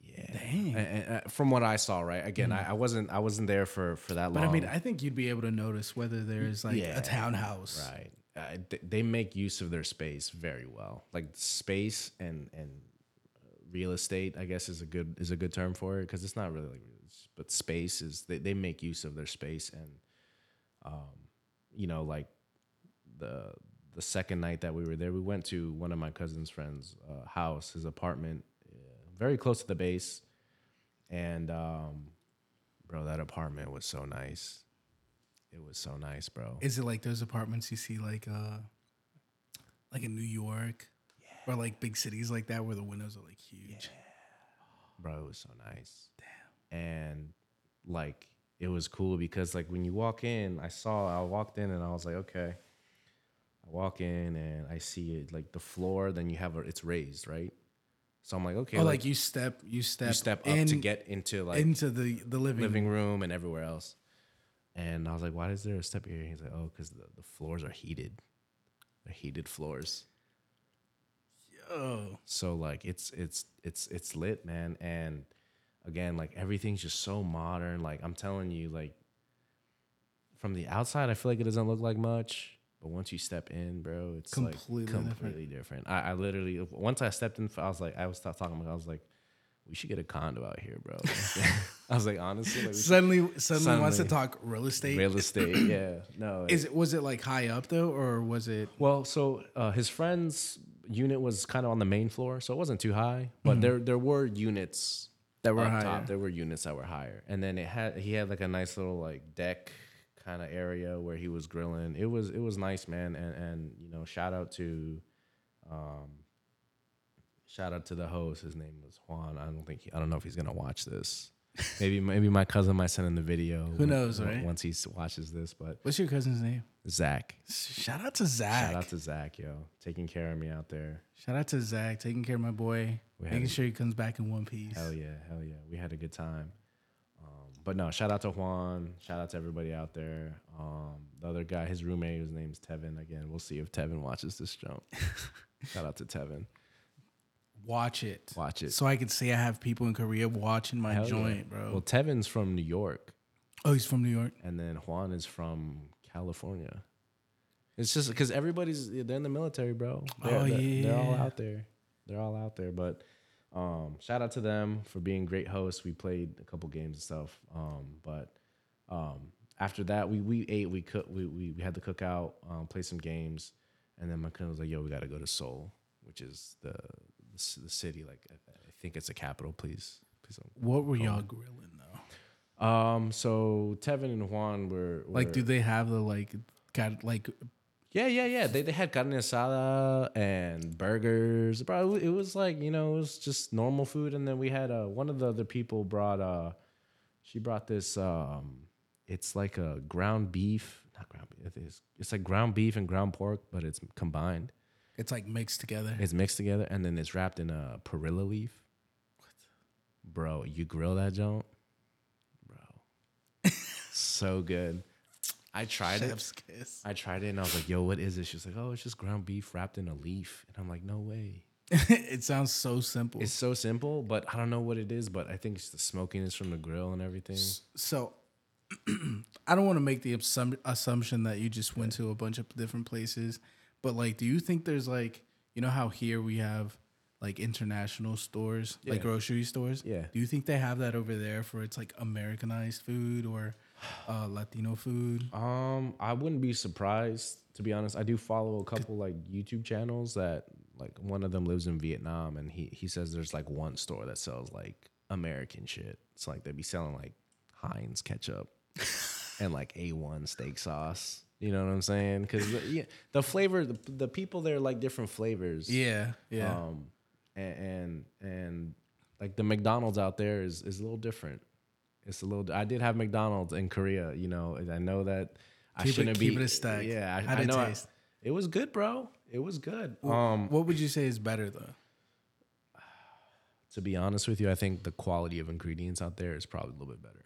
Speaker 2: yeah.
Speaker 1: Dang.
Speaker 2: And- and, uh, from what I saw, right? Again, I, I wasn't. I wasn't there for for that long.
Speaker 1: But
Speaker 2: long.
Speaker 1: I mean, I think you'd be able to notice whether there's like
Speaker 2: Yeah,
Speaker 1: a townhouse.
Speaker 2: Right. Uh, th- they make use of their space very well. Like space and and uh, real estate, I guess is a good is a good term for it because it's not really like, real but space is they, they make use of their space and, um, you know, like the the second night that we were there, we went to one of my cousin's friends' uh, house, his apartment, uh, very close to the base, and um, bro, that apartment was so nice. It was so nice, bro.
Speaker 1: Is it like those apartments you see like uh like in New York? Or like big cities like that where the windows are like huge. Yeah.
Speaker 2: bro it was so nice damn and like it was cool because like when you walk in i saw i walked in and i was like okay. I walk in and i see it like the floor then you have a it's raised right? So i'm like okay
Speaker 1: oh, like, you step you step
Speaker 2: you step up
Speaker 1: in,
Speaker 2: to get into like
Speaker 1: into the the living,
Speaker 2: living room. and everywhere else. And i was like why is there a step here? He's like oh because the, the floors are heated. They're heated floors.
Speaker 1: Oh,
Speaker 2: so like it's it's it's it's lit man. And again like everything's just so modern like i'm telling you like from the outside i feel like it doesn't look like much but once you step in bro it's
Speaker 1: Completely
Speaker 2: like completely different, I, I literally once i stepped in i was like i was talking about i was like we should get a condo out here bro [LAUGHS] i was like honestly like we should-
Speaker 1: suddenly, suddenly wants to talk real estate.
Speaker 2: real estate [CLEARS THROAT] yeah no
Speaker 1: Is it was it like high up though, or was it?
Speaker 2: Well, so uh, his friend's unit was kind of on the main floor, so it wasn't too high.
Speaker 1: Mm-hmm.
Speaker 2: But there there were units
Speaker 1: That were
Speaker 2: up
Speaker 1: higher.
Speaker 2: top. There were units that were higher, and then it had he had like a nice little like deck kind of area where he was grilling. It was it was nice, man. And and you know, shout out to, um, shout out to the host. His name was Juan. I don't think he, I don't know if he's gonna watch this. [LAUGHS] Maybe maybe my cousin might send in the video.
Speaker 1: Who
Speaker 2: when-
Speaker 1: knows, right?
Speaker 2: Once he watches this, but
Speaker 1: What's your cousin's name?
Speaker 2: Zach.
Speaker 1: Shout out to Zach.
Speaker 2: Shout out to Zach, yo, taking care of me out there.
Speaker 1: Shout out to Zach, taking care of my boy,
Speaker 2: We
Speaker 1: making
Speaker 2: a-
Speaker 1: sure he comes back in one piece.
Speaker 2: Hell yeah, hell yeah. We had a good time. Um, but no, shout out to Juan. Shout out to everybody out there. Um, the other guy, his roommate, his name's Tevin. Again, we'll see if Tevin watches this jump. [LAUGHS] shout out to Tevin.
Speaker 1: Watch it.
Speaker 2: Watch it.
Speaker 1: So I can say I have people in Korea watching my
Speaker 2: Hell yeah.
Speaker 1: joint, bro.
Speaker 2: Well, Tevin's from New York,
Speaker 1: oh, he's from New York.
Speaker 2: and then Juan is from California. It's just because everybody's they're in the military, bro. They're,
Speaker 1: Oh,
Speaker 2: they're, they're all out there. They're all out there. But um, shout out to them for being great hosts. We played a couple games and stuff. Um, but um, after that, we we ate, we cooked, we, we we had the cookout, um, played some games, and then my cousin was like, "Yo, we got to go to Seoul, which is the the, the city. Like I, I think it's a capital. Please, please don't
Speaker 1: What were y'all grilling though?
Speaker 2: um, so Tevin and Juan were, were
Speaker 1: Like, do they have the like, got like,
Speaker 2: yeah, yeah, yeah. They they had carne asada and burgers. Bro, it was like you know, it was just normal food. And then we had uh, one of the other people brought uh, she brought this um, it's like a ground beef, not ground beef. It is, it's like ground beef and ground pork, but it's combined.
Speaker 1: it's like mixed together?
Speaker 2: It's mixed together, and then it's wrapped in a perilla leaf. What? Bro, you grill that joint, bro. [LAUGHS] so good. I tried it.
Speaker 1: Kiss.
Speaker 2: I tried it and I was like, yo, what is this? She was like, oh, it's just ground beef wrapped in a leaf. And I'm like, no way. [LAUGHS]
Speaker 1: it sounds so simple.
Speaker 2: It's so simple, but I don't know what it is, but I think it's the smokiness from the grill and everything.
Speaker 1: so [CLEARS THROAT] I don't want to make the assum- assumption that you just went to a bunch of different places, but like, do you think there's like, you know how here we have like international stores, like grocery stores?
Speaker 2: Yeah.
Speaker 1: Do you think they have that over there for it's like Americanized food or uh, Latino food?
Speaker 2: Um, I wouldn't be surprised, to be honest. I do follow a couple like YouTube channels that like one of them lives in Vietnam and he, he says there's like one store that sells like American shit. It's like they'd be selling like Heinz ketchup [LAUGHS] and like A1 steak sauce. You know what I'm saying? Because the, yeah, the flavor, the, the people there like different flavors.
Speaker 1: Yeah, yeah.
Speaker 2: Um, and and, and like the McDonald's out there is is a little different. It's a little. I did have McDonald's in Korea, you know, and I know that I
Speaker 1: Keep it-
Speaker 2: shouldn't
Speaker 1: keep
Speaker 2: be.
Speaker 1: it a stack.
Speaker 2: Yeah, I,
Speaker 1: How'd
Speaker 2: I
Speaker 1: it
Speaker 2: know. I- it was good, bro. It was good. Um,
Speaker 1: what would you say is better though?
Speaker 2: to be honest with you, I think the quality of ingredients out there is probably a little bit better.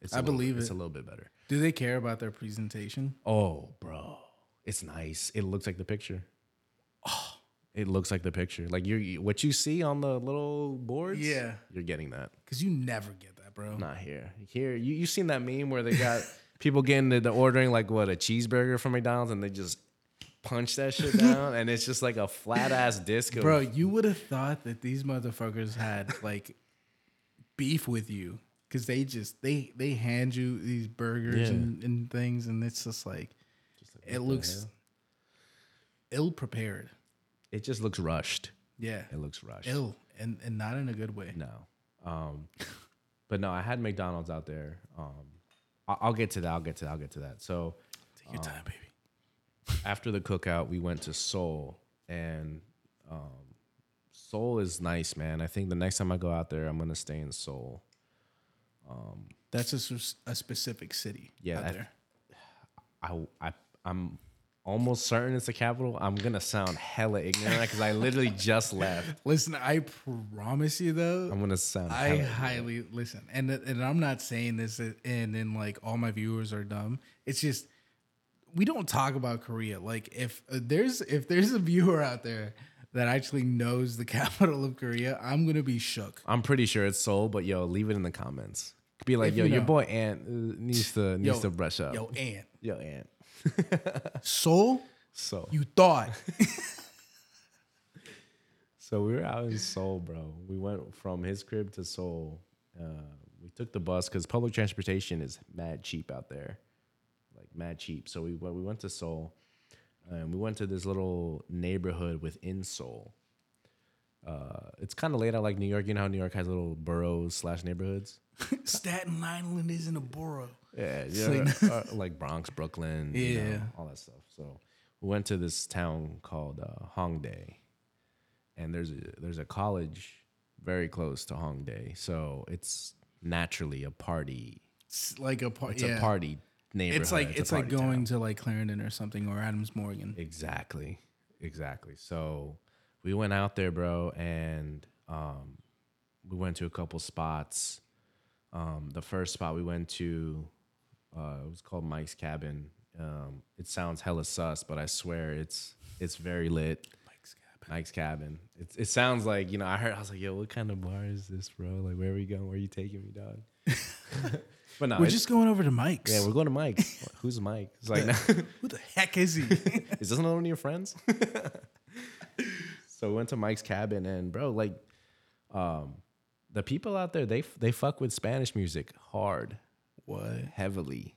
Speaker 2: It's
Speaker 1: I believe
Speaker 2: it's
Speaker 1: it.
Speaker 2: a little bit better.
Speaker 1: Do they care about their presentation?
Speaker 2: Oh, bro, it's nice. It looks like the picture. Oh, it looks like the picture. Like you're you- what you see on the little boards.
Speaker 1: Yeah.
Speaker 2: you're getting that.
Speaker 1: Because you never get that, bro.
Speaker 2: Not here. Here, you you seen that meme where they got [LAUGHS] people getting the, the ordering like what a cheeseburger from McDonald's and they just punch that shit down and it's just like a flat ass disc. Of,
Speaker 1: Bro, you would have thought that these motherfuckers had like beef with you because they just they they hand you these burgers
Speaker 2: Yeah.
Speaker 1: and, and things, and it's just like it looks ill prepared.
Speaker 2: it just looks rushed.
Speaker 1: Yeah,
Speaker 2: It looks rushed.
Speaker 1: ill and and not in a good way.
Speaker 2: No. Um, but no, I had McDonald's out there. Um, I- I'll get to that. I'll get to that. I'll get to that. So
Speaker 1: Take your time, baby.
Speaker 2: after the cookout, we went to Seoul, and um, Seoul is nice, man. I think the next time I go out there, I'm gonna stay in Seoul.
Speaker 1: That's a, a specific city.
Speaker 2: Yeah,
Speaker 1: out
Speaker 2: I-
Speaker 1: there.
Speaker 2: I, I I'm almost certain it's the capital. I'm gonna sound hella ignorant because I literally just left. [LAUGHS]
Speaker 1: Listen, I promise you though,
Speaker 2: I'm gonna sound.
Speaker 1: I highly listen, and and I'm not saying this, and then like all my viewers are dumb. It's just we don't talk about Korea. Like if uh, there's if there's a viewer out there that actually knows the [LAUGHS] capital of Korea, I'm gonna be shook.
Speaker 2: I'm pretty sure it's Seoul, but yo, leave it in the comments. Be like,
Speaker 1: If
Speaker 2: yo,
Speaker 1: you
Speaker 2: your boy Ant uh, needs to needs
Speaker 1: Yo,
Speaker 2: to brush up.
Speaker 1: Yo, Ant,
Speaker 2: yo Ant.
Speaker 1: Seoul,
Speaker 2: So
Speaker 1: you thought [LAUGHS]
Speaker 2: So we were out in Seoul, bro. We went from his crib to Seoul. Uh, we took the bus because public transportation is mad cheap out there, like mad cheap. So we went, we went to Seoul, and we went to this little neighborhood within Seoul. Uh, it's kind of laid out like New York. You know how New York has little boroughs slash neighborhoods. [LAUGHS]
Speaker 1: Staten Island isn't a borough.
Speaker 2: Yeah, [LAUGHS] yeah, uh, [LAUGHS] like Bronx, Brooklyn, you know, all that stuff. So we went to this town called uh, Hongdae, and there's a there's a college very close to Hongdae, so it's naturally a party.
Speaker 1: It's like a part.
Speaker 2: It's
Speaker 1: yeah.
Speaker 2: a party neighborhood.
Speaker 1: It's like
Speaker 2: a
Speaker 1: it's like going
Speaker 2: town.
Speaker 1: to like Clarendon or something or Adams Morgan.
Speaker 2: exactly, exactly. So we went out there, bro, and um, we went to a couple spots. Um, the first spot we went to, uh, it was called Mike's Cabin. Um, it sounds hella sus, but I swear it's it's very lit.
Speaker 1: Mike's Cabin.
Speaker 2: Mike's Cabin. It it sounds like you know. I heard. I was like, yo, what kind of bar is this, bro? Like, where are we going? Where are you taking me, dog? [LAUGHS] but no,
Speaker 1: We're just going over to Mike's.
Speaker 2: yeah, we're going to Mike's. [LAUGHS] Who's Mike? It's like, [LAUGHS]
Speaker 1: Who the heck is he?
Speaker 2: is this another one of your friends? so we went to Mike's cabin, and bro, like, um, the people out there, they they fuck with Spanish music hard,
Speaker 1: what?
Speaker 2: heavily.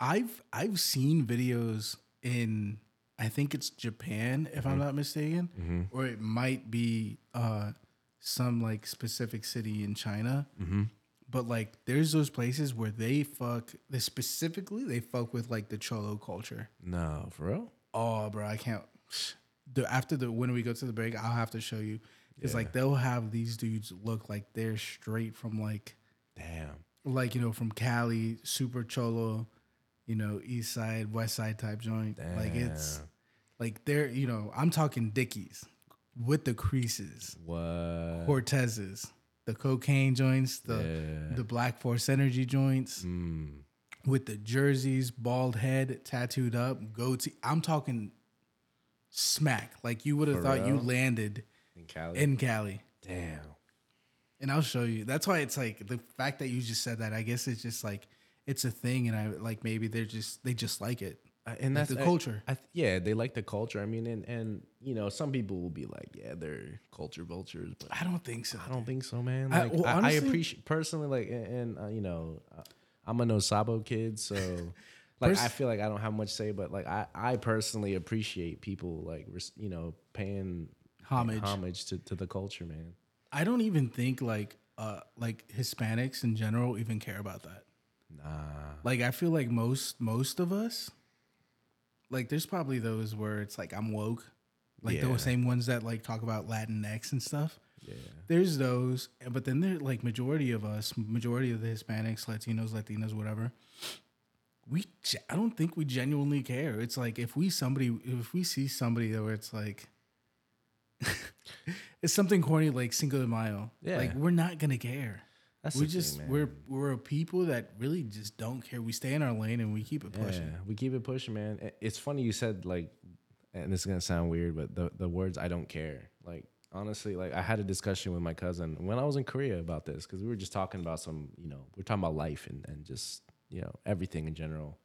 Speaker 1: I've I've seen videos in I think it's Japan if
Speaker 2: Mm-hmm.
Speaker 1: I'm not mistaken, or it might be uh, some like specific city in China.
Speaker 2: Mm-hmm.
Speaker 1: But like, there's those places where they fuck. They specifically they fuck with like the cholo culture.
Speaker 2: No, for real.
Speaker 1: Oh, bro, I can't. The, after the when we go to the break, I'll have to show you. It's like they'll have these dudes look like they're straight from like
Speaker 2: Damn.
Speaker 1: Like you know from Cali, super cholo, you know East Side, West Side type joint. Like it's like they're you know I'm talking Dickies with the creases,
Speaker 2: What?
Speaker 1: Cortezes, the cocaine joints, the
Speaker 2: Yeah.
Speaker 1: the Black Force Energy joints
Speaker 2: Mm.
Speaker 1: with the jerseys, bald head, tattooed up, goatee. I'm talking smack. Like you would have thought you landed
Speaker 2: In Cali.
Speaker 1: in Cali.
Speaker 2: Damn.
Speaker 1: And I'll show you. That's why it's like the fact that you just said that. I guess it's just like it's a thing, and I like maybe they're just they just like it.
Speaker 2: Uh, and
Speaker 1: Like
Speaker 2: that's
Speaker 1: the
Speaker 2: I-
Speaker 1: culture.
Speaker 2: I, th- yeah, they like the culture. I mean, and and you know, some people will be like, yeah, they're culture vultures, but
Speaker 1: I don't think so.
Speaker 2: I don't think so, man.
Speaker 1: I-
Speaker 2: Like,
Speaker 1: well,
Speaker 2: I, I appreciate personally, like, and, and, uh, you know, uh, I'm a no sabo kid, so [LAUGHS] like,
Speaker 1: Pers-
Speaker 2: I feel like I don't have much say, but like, I, I personally appreciate people like, res- you know, paying
Speaker 1: Homage.
Speaker 2: homage to, to the culture, man.
Speaker 1: I don't even think like uh like Hispanics in general even care about that.
Speaker 2: Nah,
Speaker 1: Like I feel like most most of us, like there's probably those where it's like I'm woke, like
Speaker 2: Yeah.
Speaker 1: those same ones that like talk about Latinx and stuff.
Speaker 2: Yeah.
Speaker 1: There's those, but then there like majority of us, majority of the Hispanics, Latinos, Latinas, whatever. We, I don't think we genuinely care. It's like if we somebody, if we see somebody where it's like, it's something corny like Cinco de Mayo.
Speaker 2: Yeah.
Speaker 1: like we're not gonna care.
Speaker 2: That's
Speaker 1: we just
Speaker 2: thing,
Speaker 1: we're we're a people that really just don't care. We stay in our lane and we keep it pushing.
Speaker 2: Yeah, we keep it pushing, man. It's funny you said like, and this is gonna sound weird, but the the words "I don't care." Like honestly, like I had a discussion with my cousin when I was in Korea about this because we were just talking about some, you know, we're talking about life and and just you know everything in general,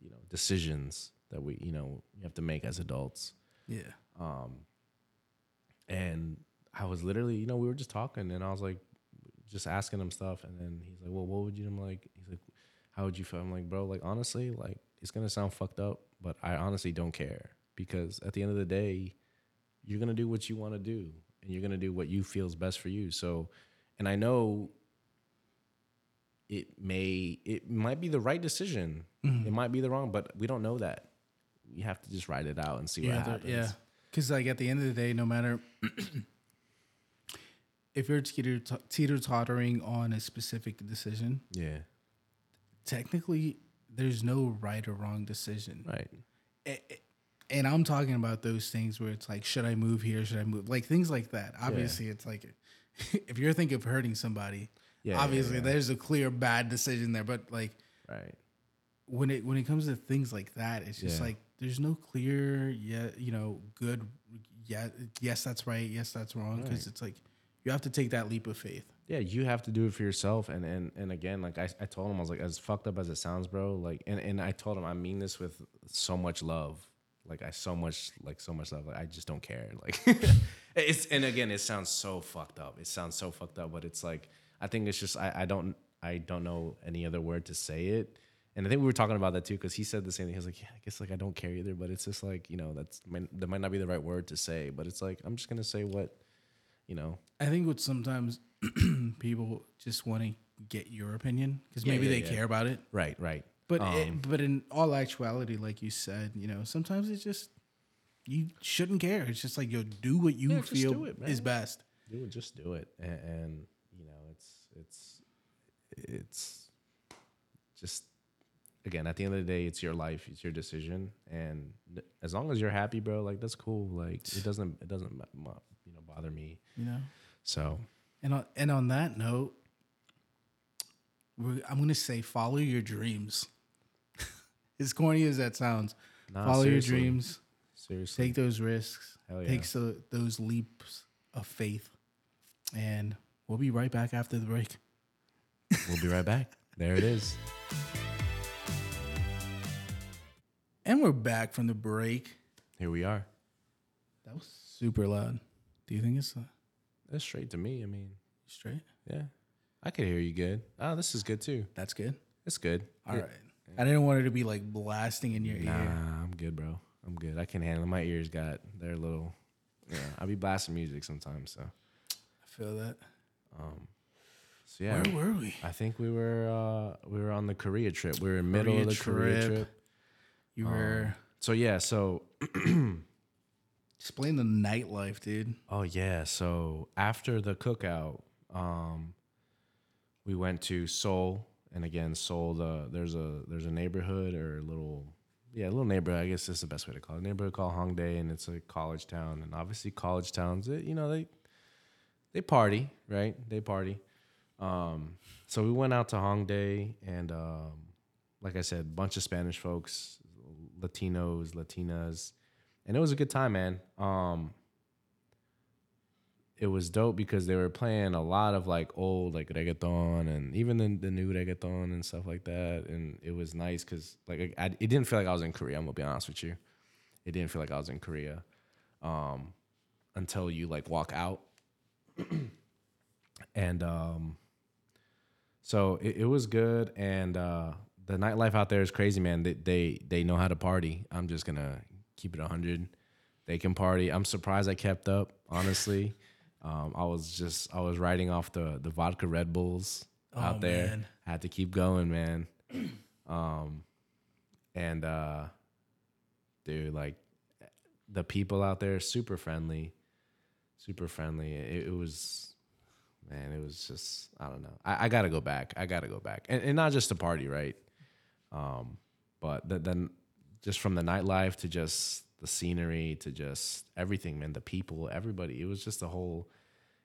Speaker 2: you know, decisions that we you know you have to make as adults.
Speaker 1: Yeah.
Speaker 2: Um, and I was literally, you know, we were just talking, and I was like, just asking him stuff, and then he's like, "Well, what would you?" I'm like, "He's like, how would you feel?" I'm like, "Bro, like honestly, like it's gonna sound fucked up, but I honestly don't care because at the end of the day, you're gonna do what you want to do, and you're gonna do what you feels best for you. So, and I know." It may, it might be the right decision. Mm-hmm. It might be the wrong, but we don't know that. We have to just ride it out and see what happens.
Speaker 1: yeah. Because like at the end of the day, no matter [CLEARS THROAT] if you're teeter teeter tottering on a specific decision,
Speaker 2: Yeah.
Speaker 1: technically there's no right or wrong decision.
Speaker 2: Right.
Speaker 1: And I'm talking about those things where it's like, should I move here? Should I move? Like things like that. Obviously, it's like [LAUGHS] if you're thinking of hurting somebody,
Speaker 2: Yeah, yeah,
Speaker 1: obviously
Speaker 2: yeah.
Speaker 1: there's a clear bad decision there. But like
Speaker 2: Right.
Speaker 1: when it when it comes to things like that, it's just
Speaker 2: Yeah.
Speaker 1: like there's no clear yeah you know good yeah yes that's right yes that's wrong because
Speaker 2: Right.
Speaker 1: it's like you have to take that leap of faith.
Speaker 2: Yeah, you have to do it for yourself. And and and again, like I, I told him, I was like, as fucked up as it sounds, bro. Like, and and I told him, I mean this with so much love. Like I so much like so much love. Like I just don't care. [LAUGHS] Like it's and again, it sounds so fucked up. It sounds so fucked up, but it's like I think it's just I I don't I don't know any other word to say it. And I think we were talking about that too, because he said the same thing. He was like, "Yeah, I guess like I don't care either." But it's just like you know, that's that might not be the right word to say. But it's like I'm just gonna say what, you know,
Speaker 1: I think what sometimes [CLEARS THROAT] people just want to get your opinion because
Speaker 2: Yeah,
Speaker 1: maybe
Speaker 2: yeah,
Speaker 1: they
Speaker 2: yeah.
Speaker 1: care about it.
Speaker 2: right, right.
Speaker 1: But
Speaker 2: Um,
Speaker 1: it, but in all actuality, like you said, you know, sometimes it's just you shouldn't care. It's just like yo, do what you feel
Speaker 2: it,
Speaker 1: is best.
Speaker 2: do it just do it and, and you know it's it's it's just again at the end of the day it's your life it's your decision and th- as long as you're happy bro like that's cool like it doesn't it doesn't you know bother me
Speaker 1: You know.
Speaker 2: so
Speaker 1: And on, and on that note, we're, I'm gonna say follow your dreams. [LAUGHS] as corny as that sounds,
Speaker 2: Nah,
Speaker 1: follow
Speaker 2: seriously.
Speaker 1: your dreams.
Speaker 2: seriously
Speaker 1: Take those risks.
Speaker 2: Hell yeah.
Speaker 1: Take so, those leaps of faith. And we'll be right back after the break.
Speaker 2: we'll be right back there it is [LAUGHS]
Speaker 1: And we're back from the break.
Speaker 2: here we are
Speaker 1: That was super loud. Do you think it's uh,
Speaker 2: that's straight to me i mean
Speaker 1: straight?
Speaker 2: yeah i could hear you good oh this is good too
Speaker 1: That's good.
Speaker 2: it's good
Speaker 1: All
Speaker 2: Yeah.
Speaker 1: right. I didn't want it to be like blasting in your
Speaker 2: Nah,
Speaker 1: ear.
Speaker 2: I'm good, bro. I'm good. I can handle. it. My ears got their little. Yeah, I be blasting music sometimes. So,
Speaker 1: I feel that.
Speaker 2: um, so yeah,
Speaker 1: Where were we?
Speaker 2: I think we were uh we were on the Korea trip. We were in middle
Speaker 1: Korea
Speaker 2: of the Korea
Speaker 1: trip. You
Speaker 2: Um, So yeah, so [CLEARS THROAT]
Speaker 1: explain the nightlife, dude.
Speaker 2: oh yeah, so after the cookout, um, we went to Seoul, and again, Seoul. The there's a there's a neighborhood or a little yeah, a little neighborhood. I guess that's the best way to call it. A neighborhood called Hongdae, and it's a college town. And obviously, college towns, they, you know, they they party, right? They party. Um, so we went out to Hongdae, and um, like I said, bunch of Spanish folks, Latinos, Latinas, and it was a good time, man. Um, it was dope because they were playing a lot of like old like reggaeton and even the, the new reggaeton and stuff like that. And it was nice because like I, it didn't feel like i was in korea i'm gonna be honest with you. It didn't feel like i was in korea um, until you like walk out. [CLEARS THROAT] And um, so it, it was good. And uh, the nightlife out there is crazy man they, they they know how to party i'm just gonna keep it 100 they can party i'm surprised i kept up honestly [LAUGHS] um, I was just I was riding off the the vodka Red Bulls
Speaker 1: Oh,
Speaker 2: out there.
Speaker 1: man.
Speaker 2: Had to keep going, man. [CLEARS THROAT] um, and uh, dude, like the people out there super friendly, super friendly. It, it was, man, it was just I don't know. I, I got to go back. I got to go back, and, and not just to party, right? Um, but th- then just from the nightlife to just the scenery to just everything, man, the people, everybody. It was just a whole.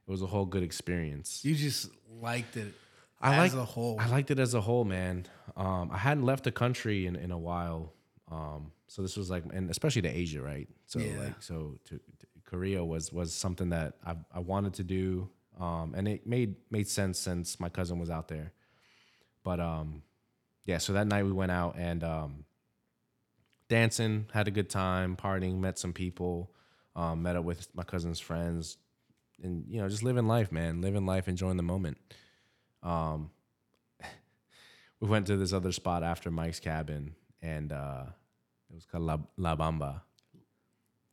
Speaker 2: It was a whole good experience.
Speaker 1: You just liked it
Speaker 2: I
Speaker 1: as
Speaker 2: like-
Speaker 1: a whole.
Speaker 2: I liked it as a whole, man. Um, I hadn't left the country in, in a while, um, so this was like, and especially to Asia, right? So
Speaker 1: Yeah.
Speaker 2: like, so to, to Korea was was something that I I wanted to do, um, and it made made sense since my cousin was out there. But um, yeah, so that night we went out and um, dancing, had a good time, partying, met some people, um, met up with my cousin's friends, and you know, just living life, man, living life, enjoying the moment. Um, [LAUGHS] we went to this other spot after Mike's cabin, and uh, it was called La, La Bamba.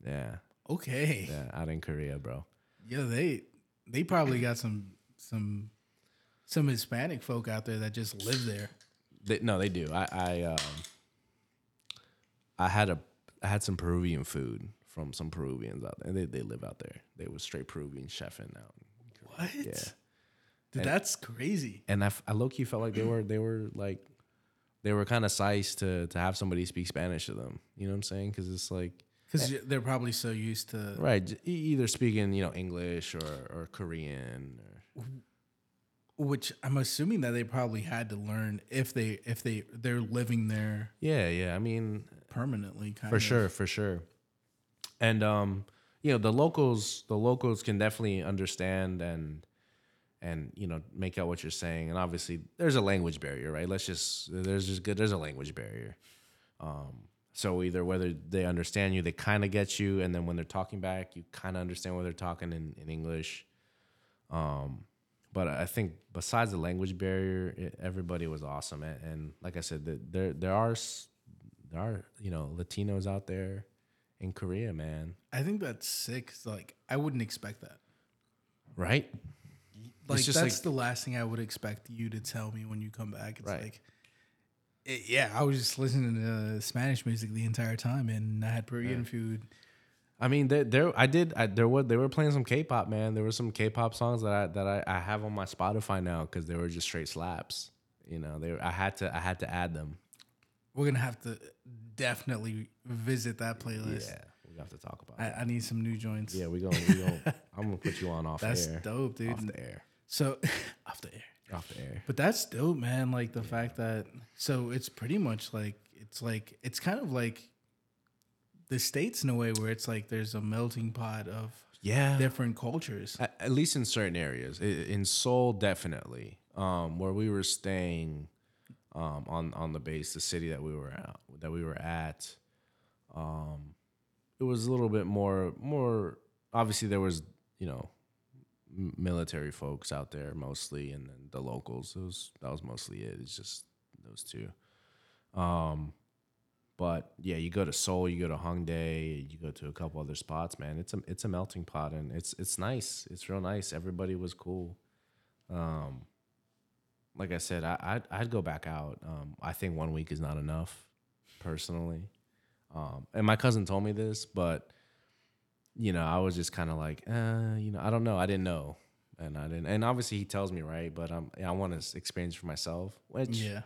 Speaker 2: Yeah,
Speaker 1: okay.
Speaker 2: yeah, out in Korea, bro.
Speaker 1: Yeah, they they probably got some some some Hispanic folk out there that just live there.
Speaker 2: They, no, they do. I I um, I had a I had some Peruvian food from some Peruvians out there. They they live out there. They were straight Peruvian chefing out.
Speaker 1: What?
Speaker 2: Yeah.
Speaker 1: Dude, that's crazy.
Speaker 2: and I, I low key felt like they were they were like they were kind of sized to to have somebody speak Spanish to them. You know what I'm saying? Because it's like
Speaker 1: Because they're probably so used to.
Speaker 2: right, either speaking you know English or or Korean. Or,
Speaker 1: Which I'm assuming that they probably had to learn if they if they they're living there
Speaker 2: yeah, yeah. I mean,
Speaker 1: permanently. Kind
Speaker 2: for
Speaker 1: of.
Speaker 2: sure, for sure. And um, you know the locals the locals can definitely understand and and you know make out what you're saying. And obviously there's a language barrier, right? Let's just there's just good there's a language barrier. Um, so either whether they understand you, they kind of get you, and then when they're talking back, you kind of understand what they're talking in, in English. Um, but I think besides the language barrier, it, everybody was awesome, and, and like I said, the, there there are there are you know Latinos out there in Korea, man,
Speaker 1: I think that's sick. like I wouldn't expect that.
Speaker 2: right?
Speaker 1: Like that's
Speaker 2: like-
Speaker 1: the last thing I would expect you to tell me when you come back. It's
Speaker 2: Right.
Speaker 1: like, it- yeah, I was just listening to Spanish music the entire time, and I had Peruvian food.
Speaker 2: I mean, there, there I did. I, there were they were playing some K-pop, man. There were some K-pop songs that I that I, I have on my Spotify now because they were just straight slaps. You know, they I had to I had to add them.
Speaker 1: We're gonna have to definitely visit that playlist.
Speaker 2: Yeah, we have to talk about.
Speaker 1: I,
Speaker 2: it.
Speaker 1: I need some new joints.
Speaker 2: Yeah, we going we going [LAUGHS] I'm gonna put you on off
Speaker 1: that's
Speaker 2: air,
Speaker 1: dope, dude.
Speaker 2: off the air,
Speaker 1: So [LAUGHS] off the air.
Speaker 2: off the air.
Speaker 1: But that's dope, man. Like the fact that so it's pretty much like it's like it's kind of like the states in a way where it's like there's a melting pot of
Speaker 2: Yeah,
Speaker 1: different cultures.
Speaker 2: at, at least in certain areas. In Seoul, definitely. Um, where we were staying, um, on on the base, the city that we were at, that we were at, um, it was a little bit more more. Obviously, there was you know military folks out there mostly, and then the locals. It was that was mostly it. It's just those two. Um, but yeah, you go to Seoul, you go to Hongdae, you go to a couple other spots, man. It's a it's a melting pot, and it's it's nice. It's real nice. Everybody was cool. Um, like I said, I I'd, I'd go back out. Um, I think one week is not enough, personally. Um, and my cousin told me this, but you know, I was just kind of like, uh, you know, I don't know. I didn't know, and I didn't. And obviously, he tells me right, but um, I want to experience for myself, which
Speaker 1: Yeah.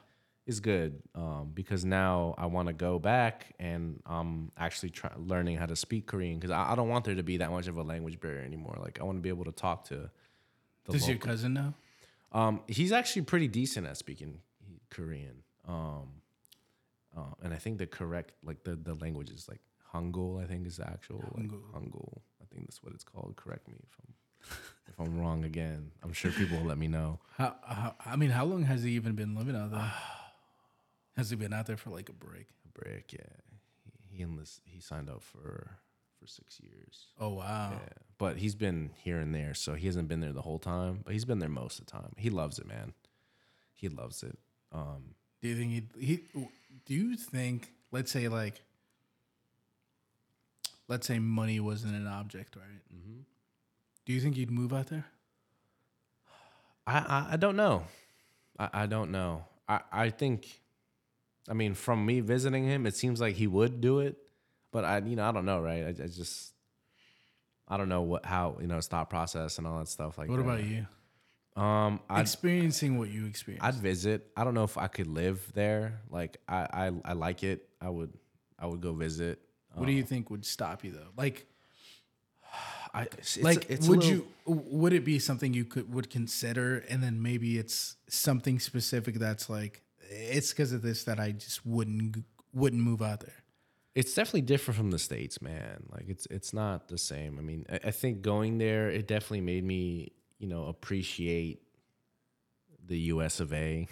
Speaker 2: Is good um, because now I want to go back and I'm actually try- learning how to speak Korean because I, I don't want there to be that much of a language barrier anymore. Like I want to be able to talk to. The
Speaker 1: Does your cousin know?
Speaker 2: um, he's actually pretty decent at speaking Korean. Um, uh, and I think the correct like the the language is like Hangul. I think is the actual like,
Speaker 1: Hangul.
Speaker 2: Hangul. I think that's what it's called. Correct me if I'm if I'm wrong again. I'm sure people will let me know.
Speaker 1: How, how I mean, how long has he even been living out there? [SIGHS] [SIGHS] [SIGHS] has he been out there for like a break?
Speaker 2: A break, yeah. He, he enlist, he signed up for for six years.
Speaker 1: Oh wow.
Speaker 2: Yeah, but he's been here and there, so he hasn't been there the whole time. But he's been there most of the time. He loves it, man. He loves it. Um,
Speaker 1: Do you think he he do you think let's say like let's say money wasn't an object, right?
Speaker 2: Mm-hmm.
Speaker 1: Do you think you'd move out there?
Speaker 2: I, I I don't know. I, I don't know. I I think, I mean, from me visiting him, it seems like he would do it. but I you know I don't know, right? I, I just I don't know what how you know his thought process and all that stuff like.
Speaker 1: What
Speaker 2: that.
Speaker 1: about you?
Speaker 2: Um, I'd
Speaker 1: Experiencing what you experienced.
Speaker 2: I'd visit. I don't know if I could live there. Like I I, I like it. I would I would go visit.
Speaker 1: what do you think would stop you though? Like,
Speaker 2: I it's,
Speaker 1: like
Speaker 2: it's
Speaker 1: would
Speaker 2: little-
Speaker 1: you would it be something you could would consider and then maybe it's something specific that's like it's because of this that I just wouldn't wouldn't move out there.
Speaker 2: It's definitely different from the states, man. Like it's it's not the same. I mean, I, I think going there, it definitely made me, you know, appreciate the U.S. of A.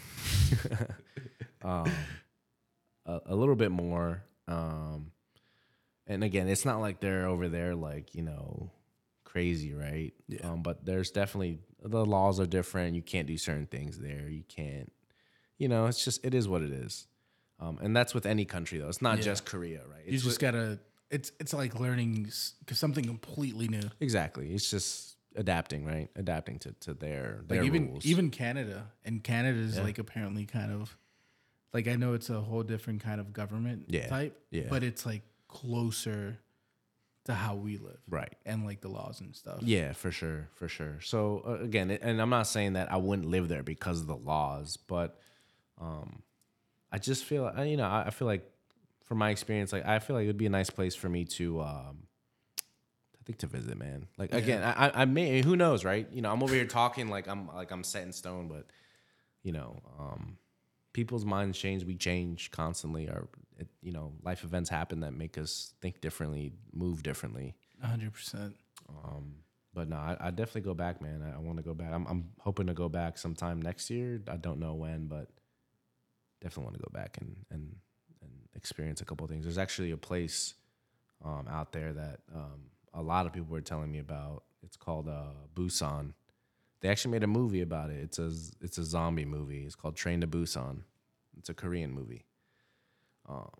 Speaker 2: [LAUGHS] um, a, a little bit more. Um, and again, it's not like they're over there like you know crazy, right?
Speaker 1: Yeah.
Speaker 2: Um, but there's definitely the laws are different. You can't do certain things there. You can't, you know, it's just it is what it is. Um, and that's with any country though. It's not
Speaker 1: Yeah.
Speaker 2: just Korea, right?
Speaker 1: You just
Speaker 2: with-
Speaker 1: gotta. It's it's like learning something completely new.
Speaker 2: exactly. It's just adapting, right? Adapting to to their
Speaker 1: Like
Speaker 2: their
Speaker 1: even
Speaker 2: rules.
Speaker 1: even Canada and Canada is
Speaker 2: Yeah.
Speaker 1: like apparently kind of like I know it's a whole different kind of government
Speaker 2: Yeah.
Speaker 1: type,
Speaker 2: Yeah.
Speaker 1: but it's like closer to how we live
Speaker 2: right.
Speaker 1: and like the laws and stuff.
Speaker 2: Yeah, for sure, for sure. So uh, again, and I'm not saying that I wouldn't live there because of the laws, but um, I just feel, you know, I, I feel like from my experience, like I feel like it would be a nice place for me to, um, I think to visit, man. Like again, I, I- may, who knows, right? You know, I'm over here talking like I'm like I'm set in stone, but you know, um, people's minds change. We change constantly. Or it, you know, life events happen that make us think differently, move differently.
Speaker 1: hundred percent.
Speaker 2: Um, but no, I, I definitely go back, man. I, I want to go back. I'm, I'm hoping to go back sometime next year. I don't know when, but definitely want to go back and and and experience a couple of things. There's actually a place um, out there that um, a lot of people were telling me about. It's called uh, Busan. They actually made a movie about it. It's a it's a zombie movie. It's called Train to Busan. It's a Korean movie. Um,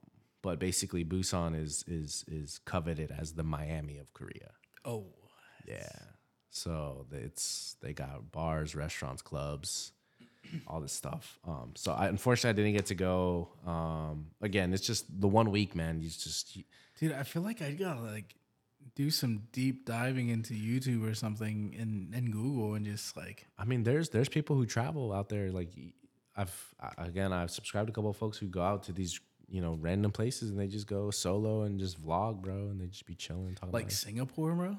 Speaker 2: but basically, Busan is is is coveted as the Miami of Korea.
Speaker 1: Oh,
Speaker 2: Yeah. So it's they got bars, restaurants, clubs, all this stuff. Um, so I unfortunately I didn't get to go. Um, again, it's just the one week, man. You just you-
Speaker 1: dude, I feel like I gotta like do some deep diving into YouTube or something and and Google and just like
Speaker 2: I mean, there's there's people who travel out there. Like I've again I've subscribed to a couple of folks who go out to these you know random places and they just go solo and just vlog, bro, and they just be chilling, talking
Speaker 1: like. Singapore, bro.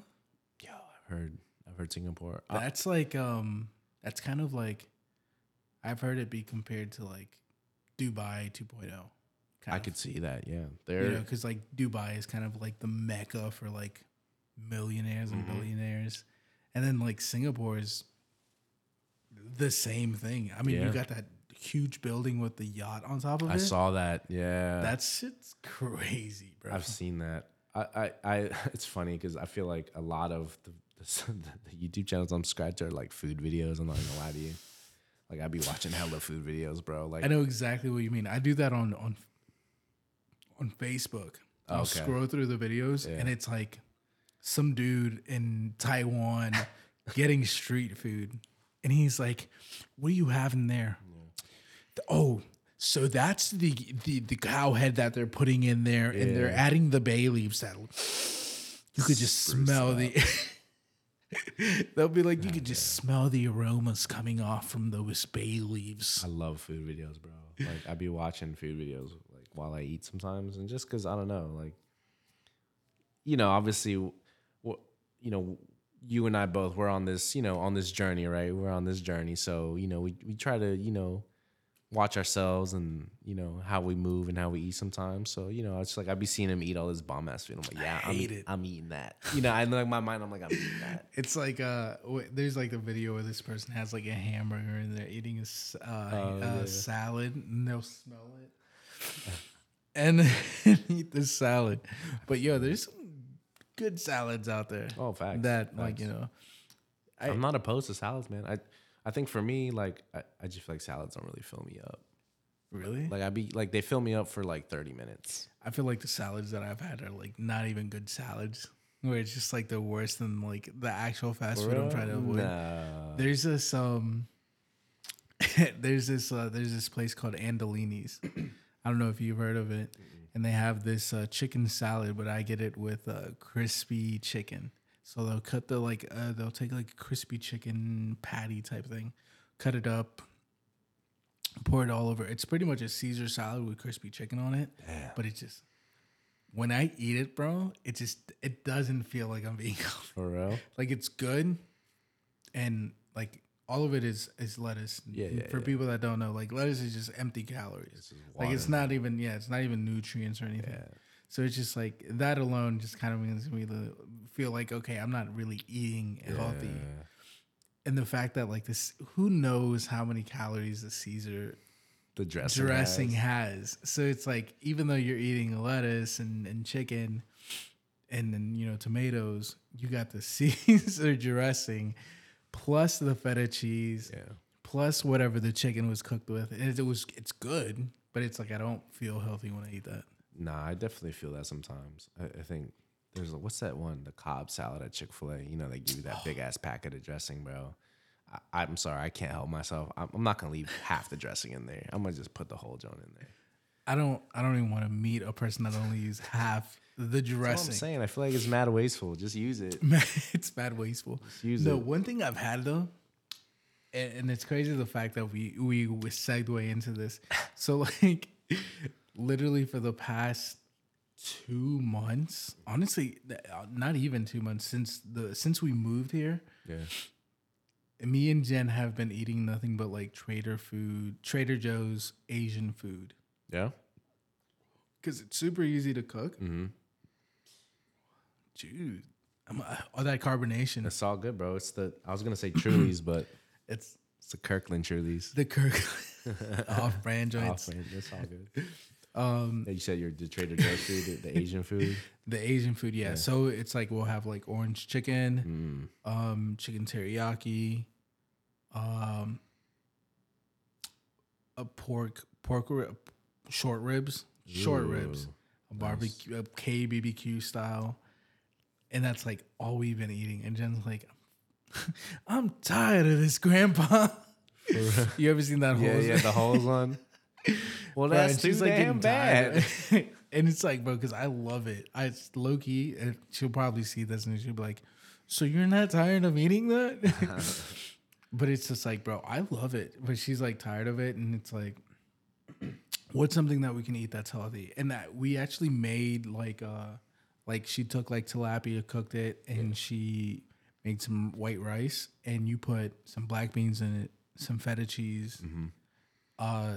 Speaker 2: Yo, I've heard I've heard Singapore. Uh,
Speaker 1: That's like um that's kind of like I've heard it be compared to like Dubai 2.0.
Speaker 2: I
Speaker 1: of.
Speaker 2: could see that. Yeah,
Speaker 1: you know, because like Dubai is kind of like the mecca for like millionaires and
Speaker 2: Mhm.
Speaker 1: billionaires, and then like Singapore is the same thing. I mean,
Speaker 2: Yeah.
Speaker 1: you got that huge building with the yacht on top of
Speaker 2: I
Speaker 1: it.
Speaker 2: I saw that. Yeah,
Speaker 1: That shit's crazy, bro.
Speaker 2: I've seen that. I, I, I [LAUGHS] it's funny because I feel like a lot of the, [LAUGHS] the, the YouTube channels I'm subscribed to are like food videos. I'm not gonna lie to you. Like I'd be watching hella food videos, bro. Like
Speaker 1: I know exactly what you mean. I do that on on on Facebook. I'll
Speaker 2: Okay.
Speaker 1: scroll through the videos
Speaker 2: Yeah.
Speaker 1: and it's like some dude in Taiwan getting street food. And he's like, What do you have in there? The- oh, so that's the, the the cow head that they're putting in there, and they're adding the bay leaves that you could just
Speaker 2: Spruce
Speaker 1: smell the They'll be like, you could just smell the aromas coming off from those bay leaves.
Speaker 2: I love food videos, bro. Like I'd be watching food videos like while I eat sometimes, and just because I don't know, like you know, obviously, what you know, you and I both we're on this, you know, on this journey, right? We're on this journey, so you know, we we try to, you know, watch ourselves and you know how we move and how we eat sometimes. So you know, it's like I'd be seeing him eat all this bomb ass food. I'm like, yeah,
Speaker 1: I
Speaker 2: I'm,
Speaker 1: it.
Speaker 2: I'm eating that. You know, I like my mind. I'm like, I'm eating that. [LAUGHS]
Speaker 1: It's like uh, w- there's like a video where this person has like a hamburger and they're eating a, uh,
Speaker 2: Oh,
Speaker 1: uh,
Speaker 2: yeah.
Speaker 1: salad and they'll smell it and [LAUGHS] eat the salad. But yo, there's some good salads out there
Speaker 2: Oh, facts.
Speaker 1: that like you know. I-
Speaker 2: I'm not opposed to salads, man. I I think for me, like I, I just feel like salads don't really fill me up.
Speaker 1: Really,
Speaker 2: Like I be like they fill me up for like 30 minutes.
Speaker 1: I feel like the salads that I've had are like not even good salads. Where it's just like the worst than like the actual fast food I'm trying to avoid.
Speaker 2: Nah.
Speaker 1: There's this um [LAUGHS] there's this uh there's this place called Andolini's. [CLEARS THROAT] I don't know if you've heard of it. and they have this uh, chicken salad, but I get it with uh, crispy chicken. So they'll cut the like uh, they'll take like a crispy chicken patty type thing, cut it up, pour it all over. It's pretty much a Caesar salad with crispy chicken on it,
Speaker 2: Yeah.
Speaker 1: but it just when I eat it, bro, it just it doesn't feel like I'm being [LAUGHS] healthy.
Speaker 2: For real?
Speaker 1: like it's good, and like all of it is is lettuce.
Speaker 2: Yeah, yeah,
Speaker 1: For
Speaker 2: yeah.
Speaker 1: people that don't know, like lettuce is just empty calories. Like it's not even yeah, it's not even nutrients or anything.
Speaker 2: Yeah.
Speaker 1: So it's just like that alone just kind of makes me the- feel like okay, I'm not really eating healthy.
Speaker 2: Yeah.
Speaker 1: And the fact that like this, who knows how many calories the Caesar
Speaker 2: The dressing.
Speaker 1: dressing
Speaker 2: has.
Speaker 1: has. So it's like even though you're eating lettuce and, and chicken and then you know tomatoes, you got the [LAUGHS] Caesar dressing plus the feta cheese
Speaker 2: Yeah.
Speaker 1: plus whatever the chicken was cooked with. And it was it's good, but it's like I don't feel healthy when I eat that.
Speaker 2: Nah, I definitely feel that sometimes. I, I think there's a, what's that one? The Cobb salad at Chick Fil A. You know they give you that big ass packet of dressing, bro. I, I'm sorry, I can't help myself. I'm, I'm not gonna leave half the dressing in there. I'm gonna just put the whole joint in there.
Speaker 1: I don't I don't even want to meet a person that only uses half the
Speaker 2: what I'm saying. I feel like it's mad wasteful. Just use it. [LAUGHS]
Speaker 1: it's bad wasteful.
Speaker 2: use
Speaker 1: no,
Speaker 2: it.
Speaker 1: one thing I've had though, and, and it's crazy the fact that we we we segue into this. So [LAUGHS] like, literally for the past two months, honestly, uh, not even two months since the since we moved here,
Speaker 2: Yeah.
Speaker 1: me and Jen have been eating nothing but like Trader food, Trader Joe's Asian food
Speaker 2: Yeah.
Speaker 1: because it's super easy to cook.
Speaker 2: Mm-hmm.
Speaker 1: Dude, I'm, uh, all that carbonation.
Speaker 2: It's all good, bro. It's the I was gonna say Truly's, but [CLEARS THROAT]
Speaker 1: It's
Speaker 2: it's the Kirkland Truly's.
Speaker 1: the Kirk [LAUGHS] [LAUGHS] off-brand joints.
Speaker 2: Off, man. It's all good. [LAUGHS]
Speaker 1: Um,
Speaker 2: Yeah, You said your the Trader Joe's food, the, the Asian [LAUGHS] food.
Speaker 1: the Asian food, yeah. So it's like we'll have like orange chicken,
Speaker 2: Mm.
Speaker 1: um, chicken teriyaki, um, a pork pork rib, short ribs, short ribs, a barbecue, a K BBQ style, and that's like all we've been eating. And Jen's like, [LAUGHS] I'm tired of this, Grandpa. [LAUGHS] you ever seen that?
Speaker 2: Yeah,
Speaker 1: Holes-
Speaker 2: yeah, the holes one. [LAUGHS] Well,
Speaker 1: Bro,
Speaker 2: that's
Speaker 1: and
Speaker 2: too
Speaker 1: she's, like,
Speaker 2: damn
Speaker 1: getting
Speaker 2: bad. [LAUGHS]
Speaker 1: and it's like, bro, because I love it. I low key, and she'll probably see this and she'll be like, "So you're not tired of eating that?" [LAUGHS] but it's just like, bro, I love it. But she's like tired of it, and it's like, what's something that we can eat that's healthy? And that we actually made like, uh, like she took like tilapia, cooked it, and she made some white rice, and you put some black beans in it, some feta cheese, uh,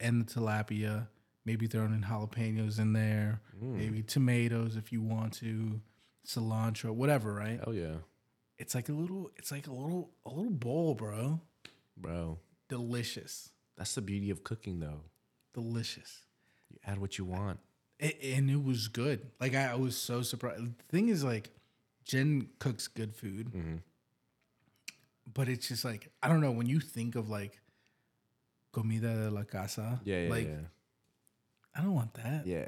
Speaker 1: and the tilapia. Maybe throwing in jalapenos in there, maybe tomatoes if you want to, cilantro, whatever, right?
Speaker 2: Oh yeah,
Speaker 1: It's like a little, it's like a little, a little bowl, bro.
Speaker 2: bro.
Speaker 1: Delicious,
Speaker 2: That's the beauty of cooking, though.
Speaker 1: delicious,
Speaker 2: You add what you want.
Speaker 1: it, and it was good. Like I, I was so surprised. The thing is, like, Jen cooks good food,
Speaker 2: Mhm.
Speaker 1: but it's just like I don't know when you think of like comida de la casa.
Speaker 2: Yeah, yeah,
Speaker 1: like
Speaker 2: yeah.
Speaker 1: I don't want that.
Speaker 2: Yeah.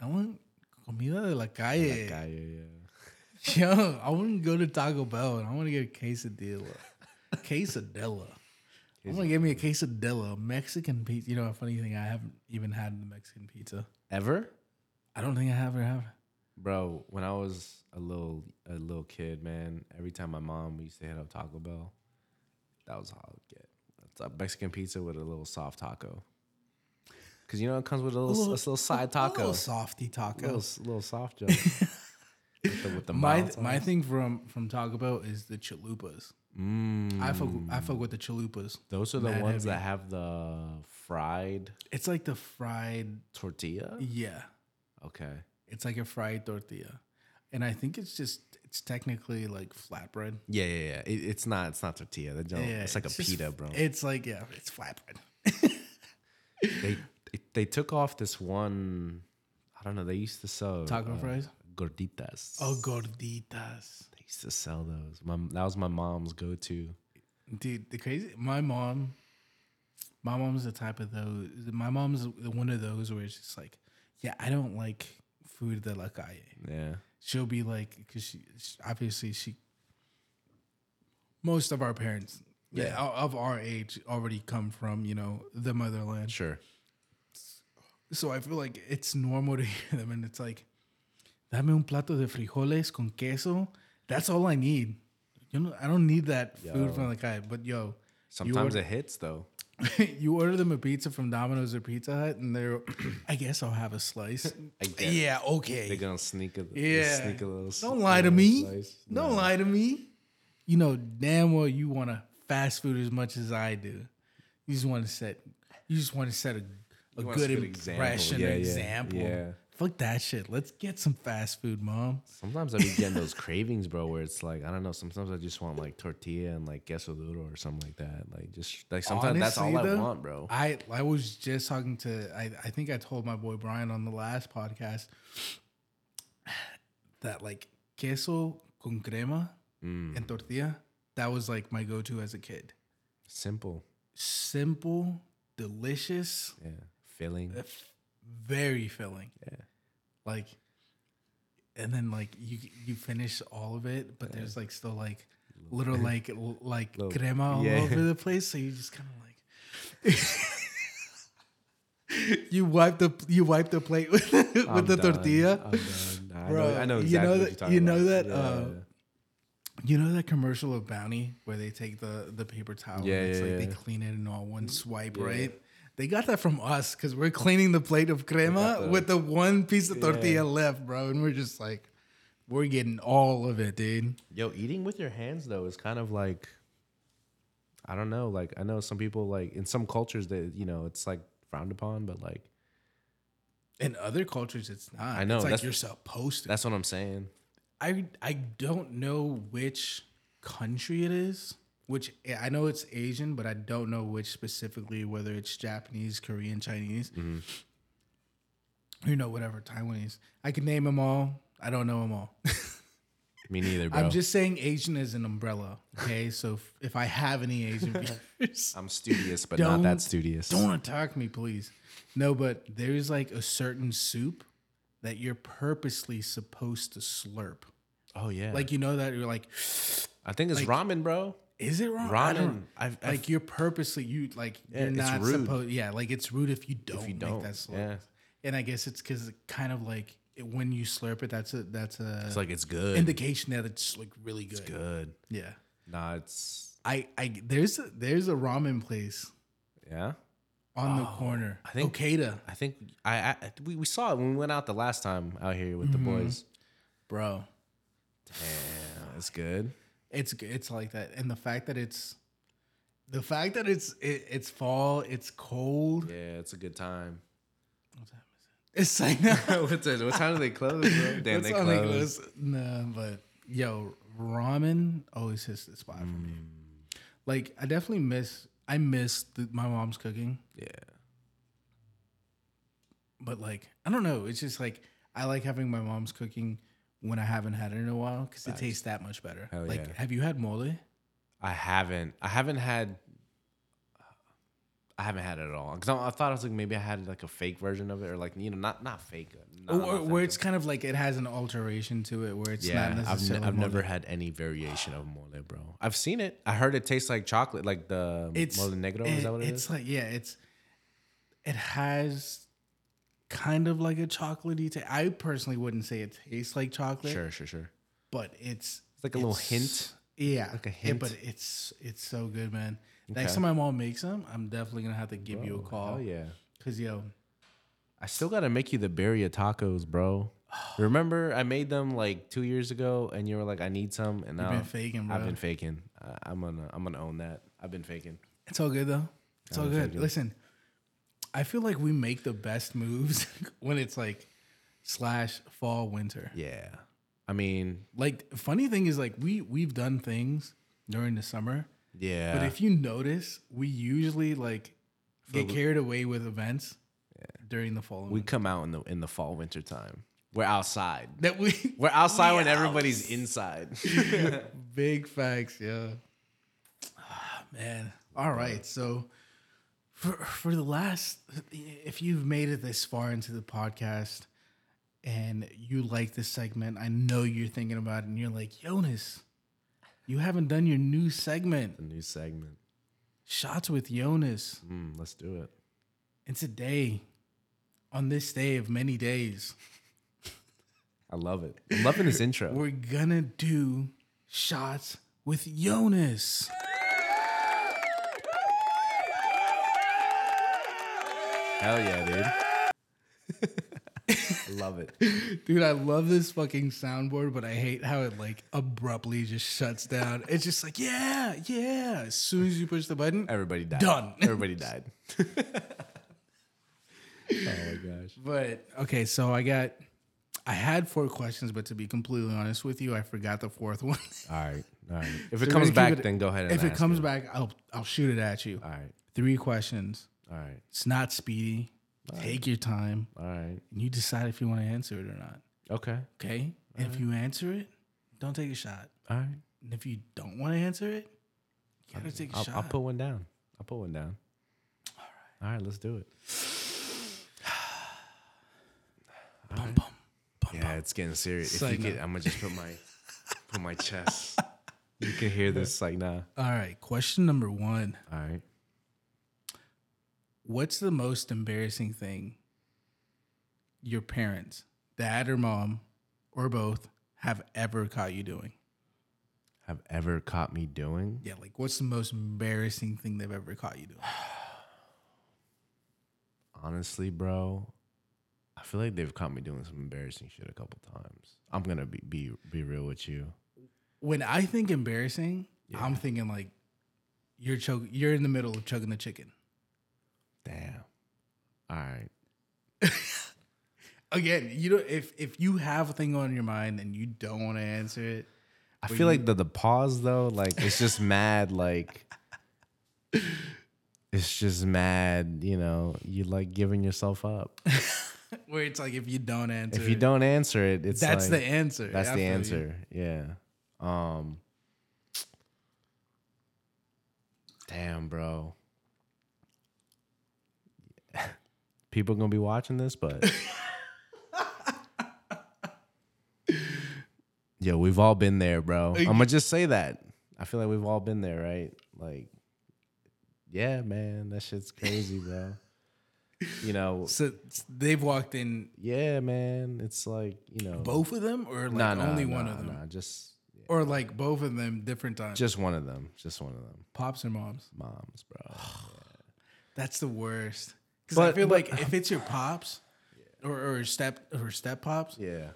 Speaker 1: I want comida de la calle.
Speaker 2: That guy, yeah, yeah. [LAUGHS]
Speaker 1: Yo, I want to go to Taco Bell and I want to get a quesadilla. [LAUGHS] quesadilla. I'm gonna give me a quesadilla, Mexican pizza. You know, a funny thing, I haven't even had the Mexican pizza.
Speaker 2: Ever?
Speaker 1: I don't think I have or have.
Speaker 2: Bro, when I was a little a little kid, man, every time my mom used to hit up Taco Bell, that was all I would get. A Mexican pizza with a little soft taco. Cause you know it comes with a little, a little, side
Speaker 1: A
Speaker 2: taco,
Speaker 1: little softy taco.
Speaker 2: little, little soft joke. [LAUGHS] with the, with the
Speaker 1: my my thing from from Taco Bell is the chalupas.
Speaker 2: Mm,
Speaker 1: I fuck I fuck with the chalupas.
Speaker 2: those are the
Speaker 1: mad
Speaker 2: ones
Speaker 1: heavy.
Speaker 2: that have the fried
Speaker 1: It's like the fried.
Speaker 2: tortilla.
Speaker 1: Yeah,
Speaker 2: Okay.
Speaker 1: it's like a fried tortilla, and I think it's just it's technically like flatbread.
Speaker 2: Yeah, yeah, yeah. It, it's not. It's not tortilla. That joint-
Speaker 1: Yeah,
Speaker 2: it's like a
Speaker 1: just-
Speaker 2: pita, bro.
Speaker 1: It's like yeah, it's flatbread. [LAUGHS]
Speaker 2: they, they they took off this one. I don't know. They used to sell
Speaker 1: Taco
Speaker 2: uh,
Speaker 1: fries?
Speaker 2: gorditas.
Speaker 1: Oh, gorditas.
Speaker 2: They used to sell those. My that was my mom's go to.
Speaker 1: Dude, the crazy. My mom, my mom's the type of those. My mom's the one of those where it's just like, yeah, I don't like food de la calle.
Speaker 2: Yeah,
Speaker 1: She'll be like, because she she- obviously she. Most of our parents, yeah,
Speaker 2: Yeah.
Speaker 1: of our age, already come from you know the motherland.
Speaker 2: sure.
Speaker 1: So I feel like it's normal to [LAUGHS] hear them, and it's like, dame un plato de frijoles con queso. That's all I need. You know, I don't need that food from the guy. But yo,
Speaker 2: Sometimes
Speaker 1: order-
Speaker 2: it hits though. [LAUGHS]
Speaker 1: you order them a pizza from Domino's or Pizza Hut, and they're, [CLEARS THROAT] I guess I'll have a slice. [LAUGHS] yeah, okay.
Speaker 2: They're gonna sneak a
Speaker 1: Yeah.
Speaker 2: sneak a little.
Speaker 1: Don't lie to me.
Speaker 2: slice.
Speaker 1: Don't
Speaker 2: Nah.
Speaker 1: lie to me. You know damn well you want to fast food as much as I do. You just want to set. You just want to set a, a good impression,
Speaker 2: Yeah, yeah,
Speaker 1: example.
Speaker 2: yeah.
Speaker 1: Fuck that shit. Let's get some fast food, mom.
Speaker 2: Sometimes I be getting those cravings, bro, where it's like I don't know. Sometimes I just want like tortilla and like queso duro or something like that. Like just like sometimes that's all
Speaker 1: Honestly,
Speaker 2: I want, bro.
Speaker 1: I I was just talking to I I think I told my boy Brian on the last podcast that like queso con crema
Speaker 2: Mm,
Speaker 1: and tortilla that was like my go to as a kid.
Speaker 2: simple,
Speaker 1: Simple, delicious,
Speaker 2: yeah, filling.
Speaker 1: very filling.
Speaker 2: Yeah.
Speaker 1: Like, and then like you you finish all of it, but there's like still like little like l- like
Speaker 2: Little-
Speaker 1: crema all
Speaker 2: yeah.
Speaker 1: over the place. So you just kind of like [LAUGHS] you wipe the you wipe the plate with [LAUGHS] with the
Speaker 2: done.
Speaker 1: tortilla.
Speaker 2: I'm done. I
Speaker 1: Bro,
Speaker 2: know, I know
Speaker 1: you know
Speaker 2: what
Speaker 1: that-
Speaker 2: you're talking
Speaker 1: you know
Speaker 2: about.
Speaker 1: that, uh, You know that commercial of Bounty where they take the the paper towel
Speaker 2: Yeah,
Speaker 1: and it's
Speaker 2: yeah,
Speaker 1: like
Speaker 2: yeah.
Speaker 1: they clean it in all one swipe,
Speaker 2: Yeah.
Speaker 1: right? They got that from us because we're cleaning the plate of crema
Speaker 2: the-
Speaker 1: with the one piece of
Speaker 2: Yeah.
Speaker 1: tortilla left, bro, and we're just like, we're getting all of it, dude.
Speaker 2: Yo, eating with your hands though is kind of like I don't know, like I know some people like in some cultures that you know it's like frowned upon, but like
Speaker 1: In other cultures, it's not.
Speaker 2: I know,
Speaker 1: It's like
Speaker 2: that's-
Speaker 1: you're supposed to.
Speaker 2: that's what I'm saying.
Speaker 1: I I don't know which country it is. Which I know it's Asian, but I don't know which specifically. Whether it's Japanese, Korean, Chinese,
Speaker 2: Mm-hmm.
Speaker 1: you know, whatever Taiwanese. I can name them all. I don't know them all. [LAUGHS]
Speaker 2: Me neither, bro.
Speaker 1: I'm just saying Asian is an umbrella. Okay, so if, if I have any Asian [LAUGHS] viewers,
Speaker 2: I'm studious, but not that studious.
Speaker 1: don't attack me, please. No, but there's like a certain soup that you're purposely supposed to slurp.
Speaker 2: Oh yeah,
Speaker 1: Like you know that you're like,
Speaker 2: I think it's ramen, bro.
Speaker 1: Is it wrong? I don't-
Speaker 2: Ramen. I've, I've
Speaker 1: like you're purposely you like
Speaker 2: Yeah,
Speaker 1: you're
Speaker 2: it's
Speaker 1: not
Speaker 2: rude.
Speaker 1: supposed. Yeah, like it's rude if you don't
Speaker 2: you
Speaker 1: make
Speaker 2: don't,
Speaker 1: that slurp.
Speaker 2: yeah.
Speaker 1: And I guess it's because kind of like it, when you slurp it, that's a that's a
Speaker 2: it's like it's good.
Speaker 1: indication that it's like really good.
Speaker 2: It's good.
Speaker 1: Yeah.
Speaker 2: Nah, it's
Speaker 1: I I there's a, there's a ramen place
Speaker 2: yeah.
Speaker 1: on the corner.
Speaker 2: Oh, I think-
Speaker 1: Okada,
Speaker 2: I think I, I we, we saw it when we went out the last time out here with the
Speaker 1: Mm-hmm.
Speaker 2: boys.
Speaker 1: bro.
Speaker 2: Damn, it's good.
Speaker 1: It's g- it's like that, and the fact that it's the fact that it's it, it's fall, it's cold.
Speaker 2: Yeah, it's a good time.
Speaker 1: It's like [LAUGHS]
Speaker 2: what, time, what time do they close, bro? [LAUGHS] Damn, they
Speaker 1: all
Speaker 2: close.
Speaker 1: close. No, but yo, ramen always hits the spot for me.
Speaker 2: Mm.
Speaker 1: Like I definitely miss I miss the, my mom's cooking,
Speaker 2: Yeah,
Speaker 1: but like I don't know. It's just like I like having my mom's cooking when I haven't had it in a while because it tastes that much better.
Speaker 2: Hell
Speaker 1: like,
Speaker 2: yeah.
Speaker 1: have you had mole?
Speaker 2: I haven't. I haven't had. I haven't had it at all because I, I thought I was like maybe I had like a fake version of it or like you know not not fake, not
Speaker 1: Or, where it's kind of like it has an alteration to it, where it's
Speaker 2: yeah.
Speaker 1: not
Speaker 2: I've,
Speaker 1: necessarily.
Speaker 2: ne- I've
Speaker 1: mole.
Speaker 2: never had any variation of mole, bro. I've seen it. I heard it tastes like chocolate, like the
Speaker 1: It's
Speaker 2: mole negro. Is that what it
Speaker 1: it's
Speaker 2: is?
Speaker 1: like yeah, it's it has kind of like a chocolatey taste. I personally wouldn't say it tastes like chocolate,
Speaker 2: Sure, sure, sure.
Speaker 1: but it's
Speaker 2: It's like a little hint.
Speaker 1: Yeah,
Speaker 2: Like a
Speaker 1: yeah,
Speaker 2: hint?
Speaker 1: but it's it's so good, man. Next time my mom makes them, I'm definitely gonna have to give you a
Speaker 2: oh,
Speaker 1: call.
Speaker 2: Hell yeah.
Speaker 1: Cause yo,
Speaker 2: I still gotta make you the birria tacos, bro. [SIGHS] Remember, I made them like two years ago, and you were like, "I need some," and now
Speaker 1: been faking, bro.
Speaker 2: I've been faking. I, I'm gonna, I'm gonna own that. I've been faking.
Speaker 1: it's all good though. It's all
Speaker 2: I'm
Speaker 1: good.
Speaker 2: thinking.
Speaker 1: Listen, I feel like we make the best moves [LAUGHS] when it's like slash fall winter.
Speaker 2: Yeah, I mean,
Speaker 1: Like funny thing is like we we've done things during the summer
Speaker 2: yeah.
Speaker 1: But if you notice, we usually like get carried away with events yeah. during the fall.
Speaker 2: we come out in the in the fall winter time, we're outside.
Speaker 1: that we [LAUGHS]
Speaker 2: We're outside when
Speaker 1: We
Speaker 2: everybody's inside. [LAUGHS]
Speaker 1: big facts, yeah. Ah, man, all right. So for for the last, if you've made it this far into the podcast and you like this segment, I know you're thinking about it, and you're like, Jonas, you haven't done your new segment,
Speaker 2: the new segment.
Speaker 1: shots with Jonas.
Speaker 2: Mm, let's do it.
Speaker 1: And today, on this day of many days,
Speaker 2: I love it. I'm loving this intro.
Speaker 1: we're gonna do shots with Jonas.
Speaker 2: Hell yeah, dude. I [LAUGHS] love it.
Speaker 1: Dude, I love this fucking soundboard, but I hate how it like abruptly just shuts down. It's just like, yeah, yeah. As soon as you push the button,
Speaker 2: Everybody died.
Speaker 1: Done. [LAUGHS]
Speaker 2: Everybody died. [LAUGHS] oh my gosh.
Speaker 1: But okay, so I got I had four questions, but to be completely honest with you, I forgot the fourth one.
Speaker 2: All right. All right. If
Speaker 1: So
Speaker 2: it comes back,
Speaker 1: it-
Speaker 2: then go ahead and
Speaker 1: if it comes
Speaker 2: it.
Speaker 1: back, I'll I'll shoot it at you.
Speaker 2: All right.
Speaker 1: Three questions.
Speaker 2: All right.
Speaker 1: It's not speedy. Take your time.
Speaker 2: All right.
Speaker 1: And you decide if you want to answer it or not.
Speaker 2: Okay.
Speaker 1: Okay? And if you answer it, don't take a shot.
Speaker 2: All right.
Speaker 1: And if you don't want to answer it, you gotta take a
Speaker 2: I'll,
Speaker 1: shot.
Speaker 2: I'll put one down. I'll put one down. All right. All right. Let's do it. [SIGHS]
Speaker 1: Bum, bum, bum,
Speaker 2: Yeah, it's getting serious. If
Speaker 1: Say
Speaker 2: you get. I'm gonna just put my [LAUGHS] put my chest. You can hear this like nah.
Speaker 1: All right. Question number one.
Speaker 2: All right.
Speaker 1: What's the most embarrassing thing your parents, dad or mom, or both, have ever caught you doing?
Speaker 2: Have ever caught me doing?
Speaker 1: Yeah, like what's the most embarrassing thing they've ever caught you doing? [SIGHS]
Speaker 2: Honestly, bro, I feel like they've caught me doing some embarrassing shit a couple times. I'm gonna be be be real with you.
Speaker 1: When I think embarrassing,
Speaker 2: Yeah.
Speaker 1: I'm thinking like you're choke you're in the middle of chugging the chicken.
Speaker 2: Damn. All right. [LAUGHS]
Speaker 1: Again, you know if if you have a thing on your mind and you don't want to answer it,
Speaker 2: I feel
Speaker 1: you-
Speaker 2: like the the pause though, like it's just [LAUGHS] mad, like it's just mad. You know, you like giving yourself up. [LAUGHS]
Speaker 1: where it's like if you don't answer,
Speaker 2: if you don't answer it, it's
Speaker 1: that's
Speaker 2: like,
Speaker 1: the answer.
Speaker 2: That's the
Speaker 1: feel you.
Speaker 2: answer. Yeah. Um. [TSK] Damn, bro. People gonna be watching this, but [LAUGHS] yo, we've all been there, bro. I'm gonna just say that. I feel like we've all been there, right? Like, yeah, man, that shit's crazy, bro. [LAUGHS] You know,
Speaker 1: So they've walked in
Speaker 2: yeah, man. It's like you know,
Speaker 1: both of them, or like
Speaker 2: Nah, nah,
Speaker 1: only
Speaker 2: nah,
Speaker 1: one of them,
Speaker 2: Nah, just
Speaker 1: or like both of them different times.
Speaker 2: just one of them. Just one of them.
Speaker 1: pops or moms.
Speaker 2: Moms, bro. [SIGHS]
Speaker 1: That's the worst. Because I feel
Speaker 2: but-
Speaker 1: like if it's your pops or, or step or step pops,
Speaker 2: Yeah.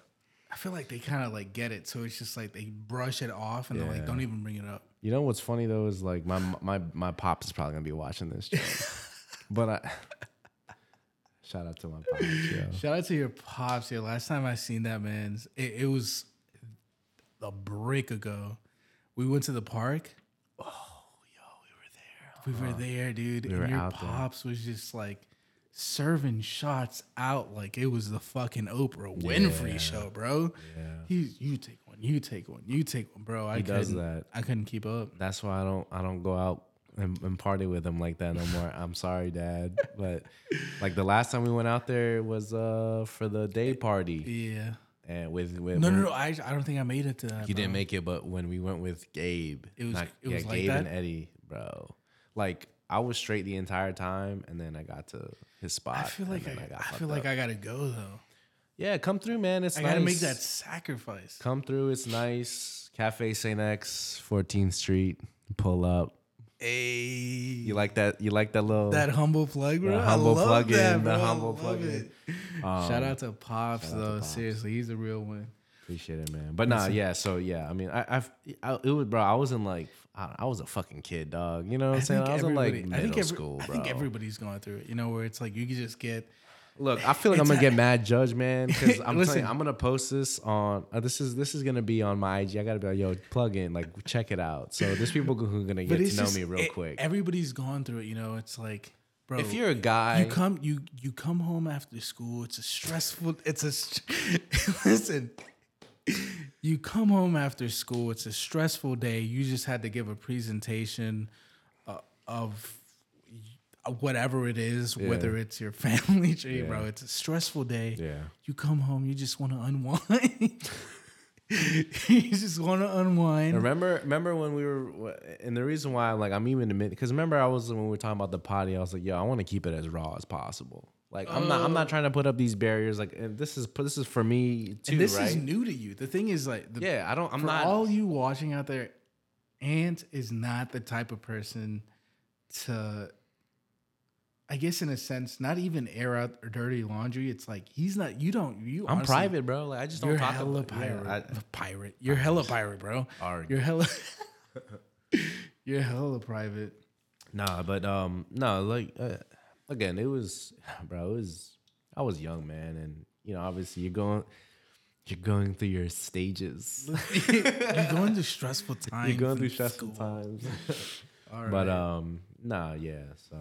Speaker 1: I feel like they kind of like get it. So it's just like they brush it off and they're like, don't even bring it up.
Speaker 2: You know what's funny though is like my my my pops is probably gonna be watching this, [LAUGHS] but I [LAUGHS] shout out to my pops. Yo.
Speaker 1: Shout out to your pops. Yeah, last time I seen that man's, it, it was a break ago. We went to the park. Oh, yo, we were there. We were there, dude.
Speaker 2: We were
Speaker 1: and your
Speaker 2: out there.
Speaker 1: pops was just like serving shots out like it was the fucking Oprah Winfrey
Speaker 2: Yeah.
Speaker 1: show, bro.
Speaker 2: Yeah.
Speaker 1: He, you take one, you take one, you take one, bro. I
Speaker 2: He does
Speaker 1: couldn't-
Speaker 2: that.
Speaker 1: I couldn't keep up.
Speaker 2: That's why I don't I don't go out and, and party with him like that no more. I'm sorry, Dad, [LAUGHS] but like the last time we went out there was uh for the day party
Speaker 1: Yeah.
Speaker 2: and with with
Speaker 1: No, no, no. I, I don't think I made it to that.
Speaker 2: You didn't make it, but when we went with Gabe,
Speaker 1: It was-
Speaker 2: not-
Speaker 1: it
Speaker 2: yeah,
Speaker 1: was like
Speaker 2: Gabe and? Eddie, bro. Like I was straight the entire time, and then I got to his spot.
Speaker 1: I feel like I,
Speaker 2: got
Speaker 1: I feel like
Speaker 2: up.
Speaker 1: I gotta go though.
Speaker 2: yeah, come through, man. It's
Speaker 1: I
Speaker 2: nice.
Speaker 1: gotta make that sacrifice.
Speaker 2: Come through. It's nice. Cafe Saint X, 14th Street. Pull up.
Speaker 1: Hey,
Speaker 2: You like that? You like that little
Speaker 1: that humble plug, bro.
Speaker 2: The humble
Speaker 1: I love
Speaker 2: plug-in,
Speaker 1: that,
Speaker 2: the.
Speaker 1: I
Speaker 2: humble
Speaker 1: love
Speaker 2: plug-in. Um,
Speaker 1: shout out to Pops
Speaker 2: out to
Speaker 1: though.
Speaker 2: Pops.
Speaker 1: Seriously, he's a real one.
Speaker 2: Appreciate it, man. But nah, yeah. So yeah, I mean, I, I've, I, it was, bro. I was in like, I, I was a fucking kid, dog. You know what I'm saying? I was in like middle
Speaker 1: I think every-
Speaker 2: school,
Speaker 1: I think everybody's going through it. You know, where it's like you can just get.
Speaker 2: Look, I feel like I'm gonna get mad judge, man. Because [LAUGHS] I'm
Speaker 1: Listen.
Speaker 2: telling you, I'm gonna post this on. Uh, this is this is gonna be on my IG. I gotta be like, yo, plug in, like, check it out. So there's people who are gonna get to know
Speaker 1: just,
Speaker 2: me real
Speaker 1: it-
Speaker 2: quick.
Speaker 1: Everybody's gone through it. You know, it's like, bro.
Speaker 2: if you're a guy,
Speaker 1: you come you you come home after school it's a stressful it's a [LAUGHS] listen you come home after school it's a stressful day you just had to give a presentation uh, of whatever it is whether it's your [LAUGHS] family tree bro it's a stressful day.
Speaker 2: Yeah,
Speaker 1: you come home you just want to unwind. [LAUGHS] You just want to unwind.
Speaker 2: Remember, remember when we were, and the reason why, like, I'm even admitting, because remember I was when we were talking about the potty, I was like, yo, I want to keep it as raw as possible. Like I'm not I'm not trying to put up these barriers. Like and this is this is for me too,
Speaker 1: and this
Speaker 2: right?
Speaker 1: is new to you. The thing is, like, the,
Speaker 2: yeah, I don't. I'm
Speaker 1: for
Speaker 2: not.
Speaker 1: all you watching out there, Ant is not the type of person to, I guess, in a sense, not even air out or dirty laundry. It's like he's not. You don't. You.
Speaker 2: I'm
Speaker 1: honestly-
Speaker 2: private, bro. Like I just don't talk
Speaker 1: hella
Speaker 2: about
Speaker 1: pirate.
Speaker 2: Yeah, I-
Speaker 1: pirate. You're hella pirate, bro.
Speaker 2: Arg.
Speaker 1: You're hella. [LAUGHS] you're hella private.
Speaker 2: Nah, but um, no, like uh, again, it was, [SIGHS] bro. It was I was young, man, and you know, obviously, you're going, you're going through your stages. [LAUGHS]
Speaker 1: you're going through stressful times. [LAUGHS]
Speaker 2: you're going through stressful
Speaker 1: school.
Speaker 2: times. [LAUGHS]
Speaker 1: All right.
Speaker 2: But um, nah, yeah. So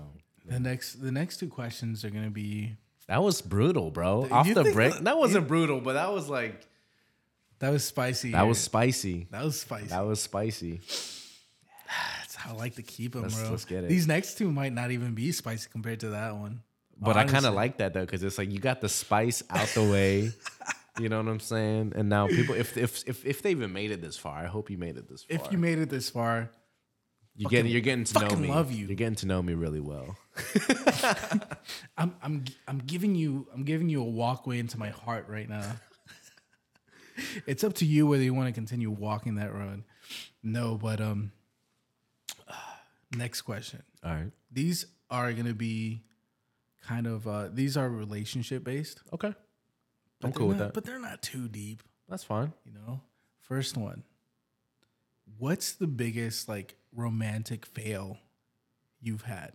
Speaker 1: the next, the next two questions are gonna be.
Speaker 2: that was brutal, bro. Off the break,
Speaker 1: that-
Speaker 2: that wasn't brutal, but that was like
Speaker 1: That was spicy.
Speaker 2: that was spicy.
Speaker 1: that was spicy.
Speaker 2: That was spicy.
Speaker 1: I like to keep them,
Speaker 2: Let's-
Speaker 1: bro.
Speaker 2: let's get it.
Speaker 1: These next two might not even be spicy compared to that one.
Speaker 2: But I kind of like that though, because it's like you got the spice out the way. [LAUGHS] You know what I'm saying? And now people, if if if if they even made it this far, I hope you made it this far.
Speaker 1: If you made it this far,
Speaker 2: you get you're getting to know me.
Speaker 1: love you.
Speaker 2: You're getting to know me really well. [LAUGHS]
Speaker 1: I'm I'm I'm giving you I'm giving you a walkway into my heart right now. [LAUGHS] it's up to you whether you want to continue walking that road. No, but um next question.
Speaker 2: All right.
Speaker 1: These are going to be kind of uh these are relationship based.
Speaker 2: Okay.
Speaker 1: but
Speaker 2: I'm cool with
Speaker 1: not-
Speaker 2: that.
Speaker 1: But they're not too deep,
Speaker 2: That's fine.
Speaker 1: you know. First one. What's the biggest like romantic fail you've had?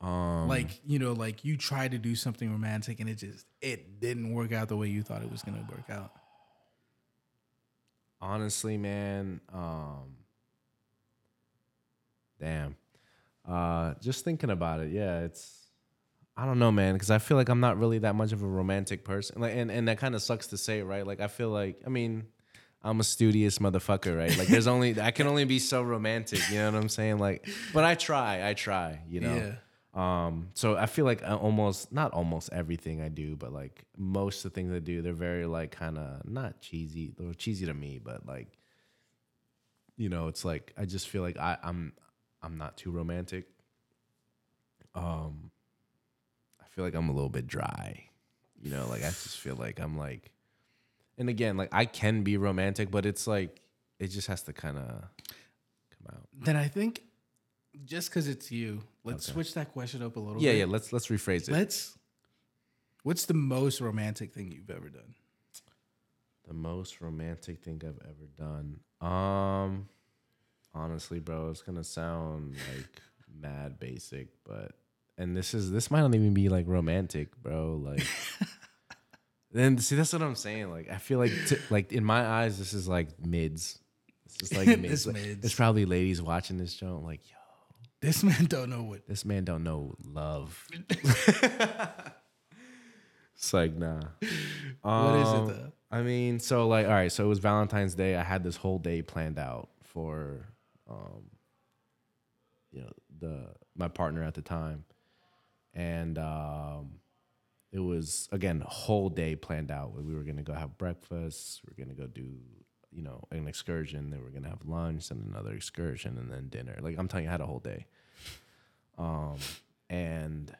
Speaker 2: Um,
Speaker 1: like you know like you tried to do something romantic and it just it didn't work out the way you thought it was going to work out
Speaker 2: honestly, man. Um, damn. Uh, just thinking about it, yeah, it's. I don't know, man, because I feel like I'm not really that much of a romantic person. Like, and, and that kind of sucks to say, right? Like, I feel like, I mean, I'm a studious motherfucker, right? Like, there's only I can only be so romantic, you know what I'm saying? Like, but I try, I try, you know.
Speaker 1: yeah
Speaker 2: Um, so I feel like I almost not almost everything I do, but like most of the things I do, they're very like kind of not cheesy. They're cheesy to me, but like, you know, it's like I just feel like I, I'm I'm not too romantic. Um, I feel like I'm a little bit dry. You know, like I just feel like I'm like, and again, like I can be romantic, but it's like it just has to kind of come out.
Speaker 1: then i think just because it's you let's
Speaker 2: Okay.
Speaker 1: switch that question up a little
Speaker 2: Yeah,
Speaker 1: bit
Speaker 2: yeah. Let's let's rephrase it.
Speaker 1: let's what's the most romantic thing you've ever done
Speaker 2: The most romantic thing I've ever done. Um honestly, bro, it's gonna sound like mad basic, but and this is this might not even be like romantic, bro. Like [LAUGHS] then see that's what I'm saying. Like I feel like t- like in my eyes, this is like mids. This is like [LAUGHS] mids.
Speaker 1: This
Speaker 2: Like,
Speaker 1: mids.
Speaker 2: There's probably ladies watching this show like, yo,
Speaker 1: this man don't know what
Speaker 2: this man don't know love. [LAUGHS] it's like nah.
Speaker 1: what is
Speaker 2: Um,
Speaker 1: it though
Speaker 2: I mean, so like, all right, so it was Valentine's Day. I had this whole day planned out for, um, you know, the my partner at the time, and um, it was again whole day planned out. We were gonna go have breakfast. We are gonna go do, you know, an excursion. Then we are gonna have lunch and another excursion and then dinner. Like I'm telling you, I had a whole day. Um, and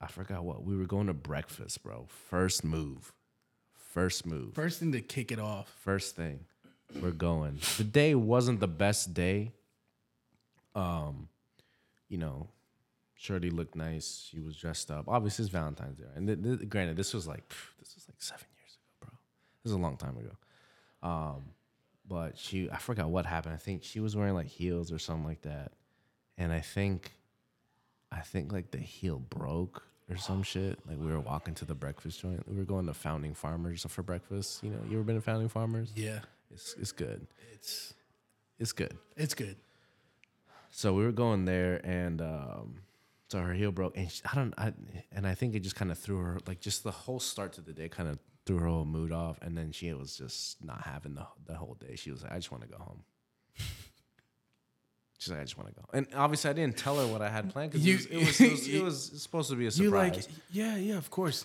Speaker 2: I forgot what we were going to breakfast, bro. First move. First move.
Speaker 1: first thing to kick it off
Speaker 2: First thing. We're going. The day wasn't the best day. Um, you know, Shirley looked nice. She was dressed up. Obviously, it's Valentine's Day. And th- th- granted, this was like this was like seven years ago, bro. This is a long time ago. Um, but she, I forgot what happened. I think she was wearing like heels or something like that, and I think, I think like the heel broke or some shit. Like we were walking to the breakfast joint. We were going to Founding Farmers for breakfast. You know, you ever been to Founding Farmers?
Speaker 1: yeah
Speaker 2: It's it's good.
Speaker 1: it's
Speaker 2: It's good.
Speaker 1: it's good
Speaker 2: So we were going there, and um, so her heel broke, and she, I don't, I, and I think it just kind of threw her, like just the whole start to the day, kind of threw her whole mood off, and then she was just not having the the whole day. She was like, I just want to go home. [LAUGHS] She's like, I just want to go, and obviously I didn't tell her what I had planned because
Speaker 1: You-
Speaker 2: it, was, it, was, it, was, it [LAUGHS] was supposed to be a
Speaker 1: you
Speaker 2: surprise.
Speaker 1: like yeah yeah of course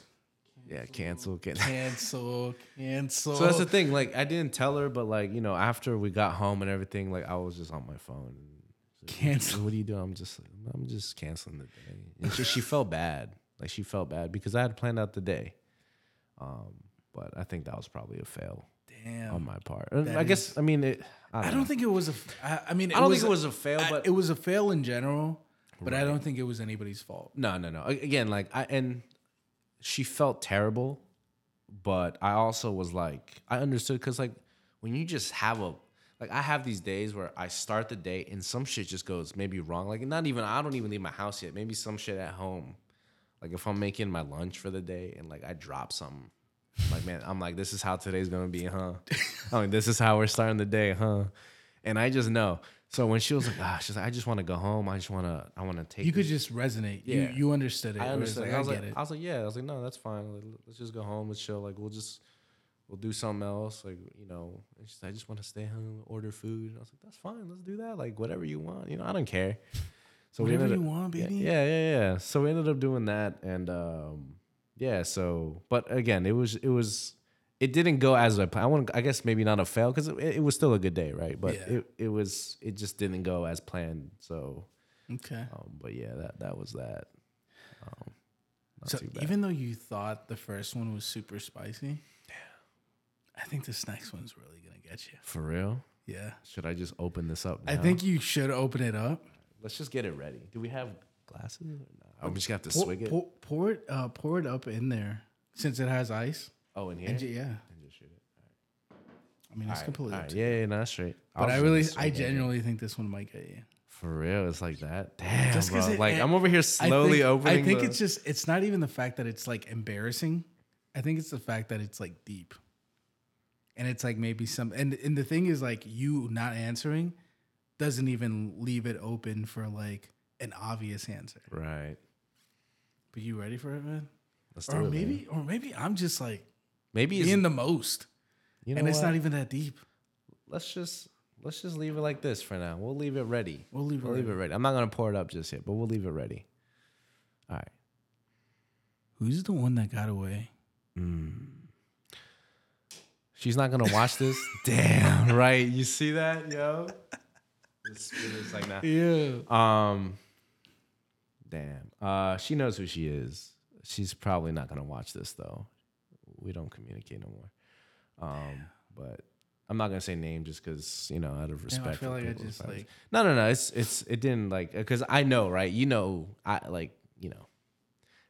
Speaker 2: yeah, cancel, get.
Speaker 1: cancel cancel [LAUGHS]
Speaker 2: So that's the thing. Like I didn't tell her, but like you know, after we got home and everything, like I was just on my phone.
Speaker 1: Cancel.
Speaker 2: What are you doing? I'm just, I'm just canceling the day. And she, she felt bad. Like she felt bad because I had planned out the day. Um, but I think that was probably a fail
Speaker 1: Damn.
Speaker 2: on my part. I guess I mean it. I don't,
Speaker 1: I don't think it was a. I, I mean,
Speaker 2: I don't think it was a fail,
Speaker 1: I-
Speaker 2: but
Speaker 1: it was a fail in general. But I don't think it was anybody's fault.
Speaker 2: No, no, no. Again, like I and she felt terrible, but I also was like I understood because like when you just have a like I have these days where I start the day and some shit just goes maybe wrong. Like not even I don't even leave my house yet. Maybe some shit at home. Like if I'm making my lunch for the day and like I drop something. Like man, I'm like, this is how today's gonna be, huh? [LAUGHS] I'm like, this is how we're starting the day, huh? And I just know. So when she was like, ah, she's like, I just want to go home. I just want to, I want to take.
Speaker 1: You
Speaker 2: this
Speaker 1: could just resonate.
Speaker 2: Yeah.
Speaker 1: You you understood it.
Speaker 2: I
Speaker 1: It
Speaker 2: understood.
Speaker 1: Like,
Speaker 2: I
Speaker 1: I,
Speaker 2: was
Speaker 1: get
Speaker 2: like,
Speaker 1: it.
Speaker 2: I was like, yeah. I was like, no, that's fine. Like, let's just go home. Let's chill. Like, we'll just, we'll do something else. Like, you know, and she's like, I just want to stay home, order food. And I was like, that's fine. Let's do that. Like, whatever you want. You know, I don't care. So
Speaker 1: Whatever
Speaker 2: ended
Speaker 1: you
Speaker 2: up,
Speaker 1: want,
Speaker 2: yeah,
Speaker 1: baby.
Speaker 2: Yeah, yeah, yeah. So we ended up doing that, and um, yeah. So, but again, it was, it was, it didn't go as I planned. I want, I guess maybe not a fail because it, it was still a good day, right? But
Speaker 1: Yeah.
Speaker 2: it, it was, it just didn't go as planned. So,
Speaker 1: Okay.
Speaker 2: um, but yeah, that that was that. Um, not
Speaker 1: So even though you thought the first one was super spicy, yeah, I think this next one's really gonna get you.
Speaker 2: For real?
Speaker 1: Yeah.
Speaker 2: Should I just open this up?
Speaker 1: I think you should open it up.
Speaker 2: Let's just get it ready. Do we have glasses? Or no? I'm just gonna have to
Speaker 1: Pour,
Speaker 2: swig it.
Speaker 1: pour, pour it. Uh, pour it up in there since it has ice.
Speaker 2: Oh, in here.
Speaker 1: And ju- yeah.
Speaker 2: And just shoot it.
Speaker 1: I mean, it's
Speaker 2: Alright,
Speaker 1: completely. up
Speaker 2: alright.
Speaker 1: to
Speaker 2: Yeah, yeah, no, that's straight.
Speaker 1: But I really, I genuinely think this one might get you.
Speaker 2: For real, it's like that. Damn,
Speaker 1: Just 'cause
Speaker 2: bro.
Speaker 1: it-
Speaker 2: like
Speaker 1: it-
Speaker 2: I'm over here
Speaker 1: I
Speaker 2: slowly
Speaker 1: think,
Speaker 2: opening.
Speaker 1: I think
Speaker 2: the-
Speaker 1: it's just it's not even the fact that it's like embarrassing. I think it's the fact that it's like deep. And it's like maybe some and and the thing is like you not answering doesn't even leave it open for like an obvious answer.
Speaker 2: right.
Speaker 1: But you ready for it, man?
Speaker 2: Let's do
Speaker 1: Or
Speaker 2: it, man.
Speaker 1: maybe or maybe I'm just like
Speaker 2: maybe
Speaker 1: being the most.
Speaker 2: you know
Speaker 1: and it's
Speaker 2: what?
Speaker 1: not even that deep.
Speaker 2: Let's just let's just leave it like this for now. We'll leave it ready.
Speaker 1: We'll leave it
Speaker 2: We'll leave it
Speaker 1: ready.
Speaker 2: ready. I'm not gonna pour it up just yet, but we'll leave it ready. All right.
Speaker 1: Who's the one that got away?
Speaker 2: She's not gonna watch this. [LAUGHS] Damn, right? You see that, yo? This is like that.
Speaker 1: Yeah.
Speaker 2: Um, damn. Uh, she knows who she is. She's probably not gonna watch this though. We don't communicate no more. Um, but I'm not gonna say name just because you know out of respect.
Speaker 1: I feel
Speaker 2: for
Speaker 1: like I just, like-
Speaker 2: no, no, no. It's it's it didn't like because I know, right? You know, I like you know.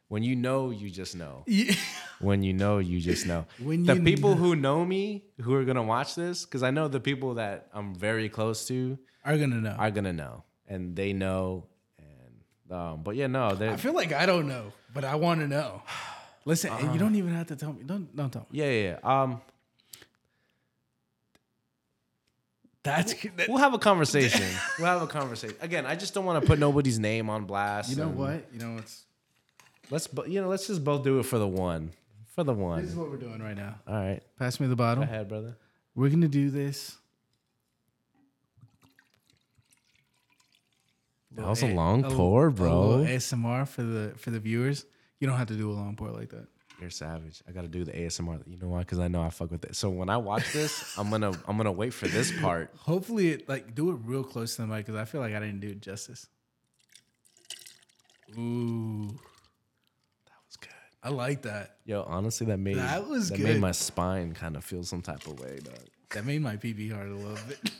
Speaker 2: When you know, you just know. [LAUGHS]
Speaker 1: Yeah.
Speaker 2: When you know, you just know. [LAUGHS]
Speaker 1: When
Speaker 2: the people
Speaker 1: know-
Speaker 2: who know me, who are gonna watch this, because I know the people that I'm very close to
Speaker 1: Are gonna know.
Speaker 2: are gonna know, and they know. And um, but yeah, no,
Speaker 1: I feel like I don't know, but I want to know. [SIGHS] [SIGHS] [SIGHS] Listen,
Speaker 2: Uh-huh.
Speaker 1: you don't even have to tell me. Don't don't tell me.
Speaker 2: yeah, yeah. yeah. Um,
Speaker 1: That's that-
Speaker 2: we'll have a conversation. [LAUGHS] we'll have a conversation. Again, I just don't want to put nobody's name on blast.
Speaker 1: you know what? You know it's
Speaker 2: Let's, you know, let's just both do it for the one, for the one.
Speaker 1: this is what we're doing right now.
Speaker 2: All right,
Speaker 1: Pass me the
Speaker 2: go
Speaker 1: bottle.
Speaker 2: ahead, brother.
Speaker 1: We're gonna do this.
Speaker 2: That was a long
Speaker 1: A-
Speaker 2: pour, bro.
Speaker 1: little ASMR for the for the viewers. You don't have to do a long pour like that.
Speaker 2: You're savage. I gotta do the ASMR. You know why? Because I know I fuck with it. So when I watch this, [LAUGHS] I'm gonna I'm gonna wait for this part.
Speaker 1: Hopefully, it like do it real close to the mic because I feel like I didn't do it justice. Ooh,
Speaker 2: That was good.
Speaker 1: I like that.
Speaker 2: Yo, honestly, that made
Speaker 1: That was
Speaker 2: that
Speaker 1: good.
Speaker 2: made my spine kind of feel some type of way, dog.
Speaker 1: That made my PB hard a little bit.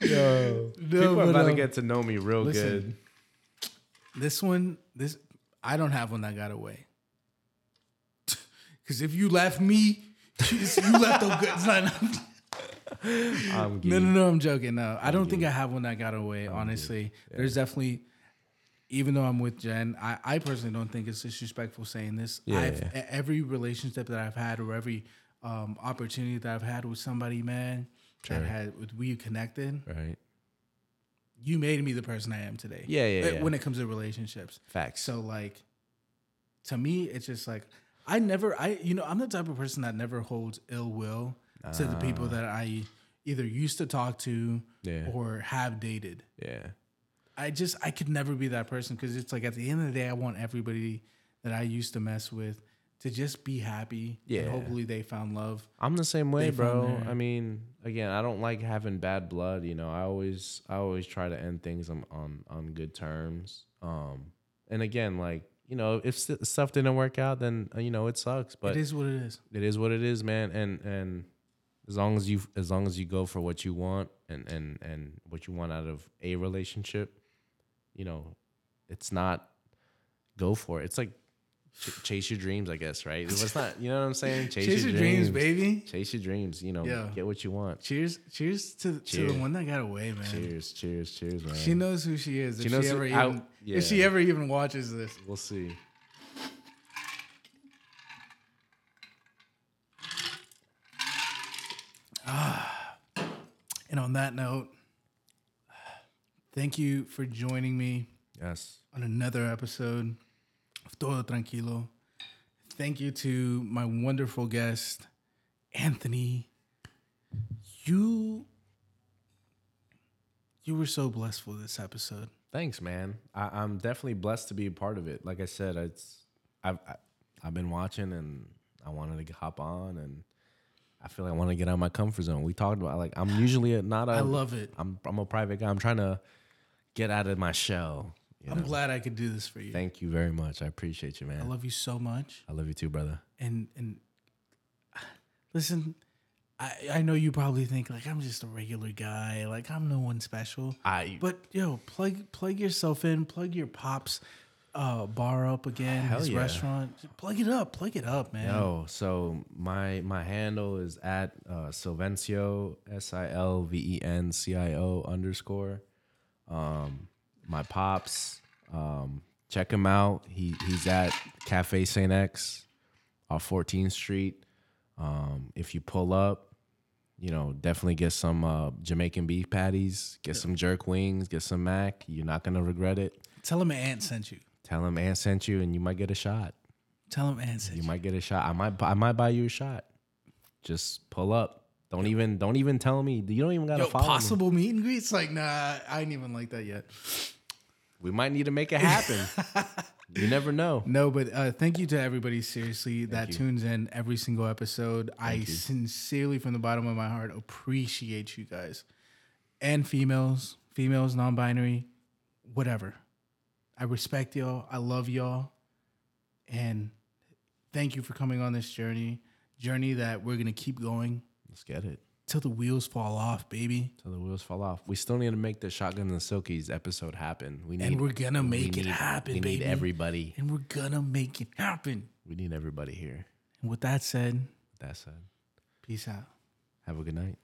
Speaker 1: [LAUGHS]
Speaker 2: Yo, [LAUGHS]
Speaker 1: No,
Speaker 2: people are about to
Speaker 1: um,
Speaker 2: get to know me real
Speaker 1: listen. This one, this I don't have one that got away. [LAUGHS] Because if you left me, you left them good. Not- [LAUGHS]
Speaker 2: I'm
Speaker 1: no, no, no. I'm joking. No, I don't think I have one that got away. honestly, there's definitely. Even though I'm with Jen, I, I personally don't think it's disrespectful saying this.
Speaker 2: Yeah,
Speaker 1: I've,
Speaker 2: yeah.
Speaker 1: Every relationship that I've had, or every um, opportunity that I've had with somebody, man,
Speaker 2: Sure.
Speaker 1: that had with we connected,
Speaker 2: Right.
Speaker 1: You made me the person I am today.
Speaker 2: Yeah, yeah,
Speaker 1: Uh,
Speaker 2: yeah.
Speaker 1: When it comes to relationships,
Speaker 2: Facts.
Speaker 1: so like, to me, it's just like I never, I you know, I'm the type of person that never holds ill will to the people that I either used to talk to
Speaker 2: Yeah.
Speaker 1: or have dated.
Speaker 2: yeah.
Speaker 1: I just I could never be that person because it's like at the end of the day, I want everybody that I used to mess with to just be happy.
Speaker 2: Yeah.
Speaker 1: And hopefully they found love.
Speaker 2: I'm the same way,
Speaker 1: They
Speaker 2: bro. I mean, again, I don't like having bad blood. You know, I always, I always try to end things on on, on good terms. Um, and again, like you know, if st- stuff didn't work out, then uh, you know it sucks. But
Speaker 1: it is what it is.
Speaker 2: it is what it is, man. And and as long as you as long as you go for what you want and and and what you want out of a relationship, you know, it's not go for it. It's like ch- chase your dreams, I guess, right? It's not, you know what I'm saying? [LAUGHS]
Speaker 1: Chase, your dreams, baby.
Speaker 2: Chase your dreams. You know,
Speaker 1: Yeah.
Speaker 2: get what you want.
Speaker 1: Cheers, cheers to to
Speaker 2: Cheers.
Speaker 1: the one that got away, man.
Speaker 2: Cheers, cheers, cheers, man.
Speaker 1: She knows who she is. If
Speaker 2: She
Speaker 1: she,
Speaker 2: knows who-
Speaker 1: ever
Speaker 2: I- yeah.
Speaker 1: if she ever even watches this.
Speaker 2: we'll see. Ah.
Speaker 1: And on that note, thank you for joining me
Speaker 2: Yes.
Speaker 1: on another episode Todo Tranquilo. Thank you to my wonderful guest, Anthony. You you were so blessed for this episode.
Speaker 2: Thanks, man. I, I'm definitely blessed to be a part of it. Like I said, it's I've I, I've been watching and I wanted to hop on and I feel like I want to get out of my comfort zone. We talked about like I'm usually a, not a
Speaker 1: I love it.
Speaker 2: I'm I'm a private guy. I'm trying to get out of my shell. You
Speaker 1: I'm
Speaker 2: know?
Speaker 1: glad I could do this for you.
Speaker 2: Thank you very much. I appreciate you, man.
Speaker 1: I love you so much.
Speaker 2: I love you too, brother.
Speaker 1: And and [SIGHS] listen, I I know you probably think like I'm just a regular guy, like I'm no one special.
Speaker 2: I
Speaker 1: But yo, plug plug yourself in, plug your pops uh bar up again,
Speaker 2: Hell
Speaker 1: his
Speaker 2: yeah.
Speaker 1: restaurant. Just plug it up, plug it up, man.
Speaker 2: Yo, so my my handle is at uh, Silvencio S I L V E N C I O underscore. Um, my pops, um, check him out. He he's at Cafe Saint X, off 14th Street. Um, if you pull up, you know definitely get some uh, Jamaican beef patties, get some jerk wings, get some mac. You're not gonna regret it.
Speaker 1: Tell him Ant sent you.
Speaker 2: Tell him Ant sent you, and you might get a shot.
Speaker 1: Tell him Ant sent
Speaker 2: You
Speaker 1: you.
Speaker 2: might get a shot. I might. I might buy you a shot. Just pull up. Don't even. Don't even tell me. You don't even gotta
Speaker 1: Yo,
Speaker 2: follow me.
Speaker 1: possible meet and greets? Like, nah, I ain't even like that yet.
Speaker 2: We might need to make it happen. [LAUGHS] you never know.
Speaker 1: No, but uh, thank you to everybody seriously that
Speaker 2: you.
Speaker 1: tunes in every single episode. I
Speaker 2: you.
Speaker 1: sincerely, from the bottom of my heart, appreciate you guys and females, females, non-binary, whatever. I respect y'all. I love y'all, and thank you for coming on this journey. Journey that we're gonna keep going
Speaker 2: Let's get it
Speaker 1: till the wheels fall off, baby.
Speaker 2: till the wheels fall off. We still need to make the shotgun and the silkies episode happen. We need.
Speaker 1: And we're gonna make it
Speaker 2: need-
Speaker 1: happen,
Speaker 2: We
Speaker 1: baby.
Speaker 2: need everybody.
Speaker 1: And we're gonna make it happen.
Speaker 2: We need everybody here.
Speaker 1: And with that said, with
Speaker 2: That said,
Speaker 1: peace out.
Speaker 2: have a good night.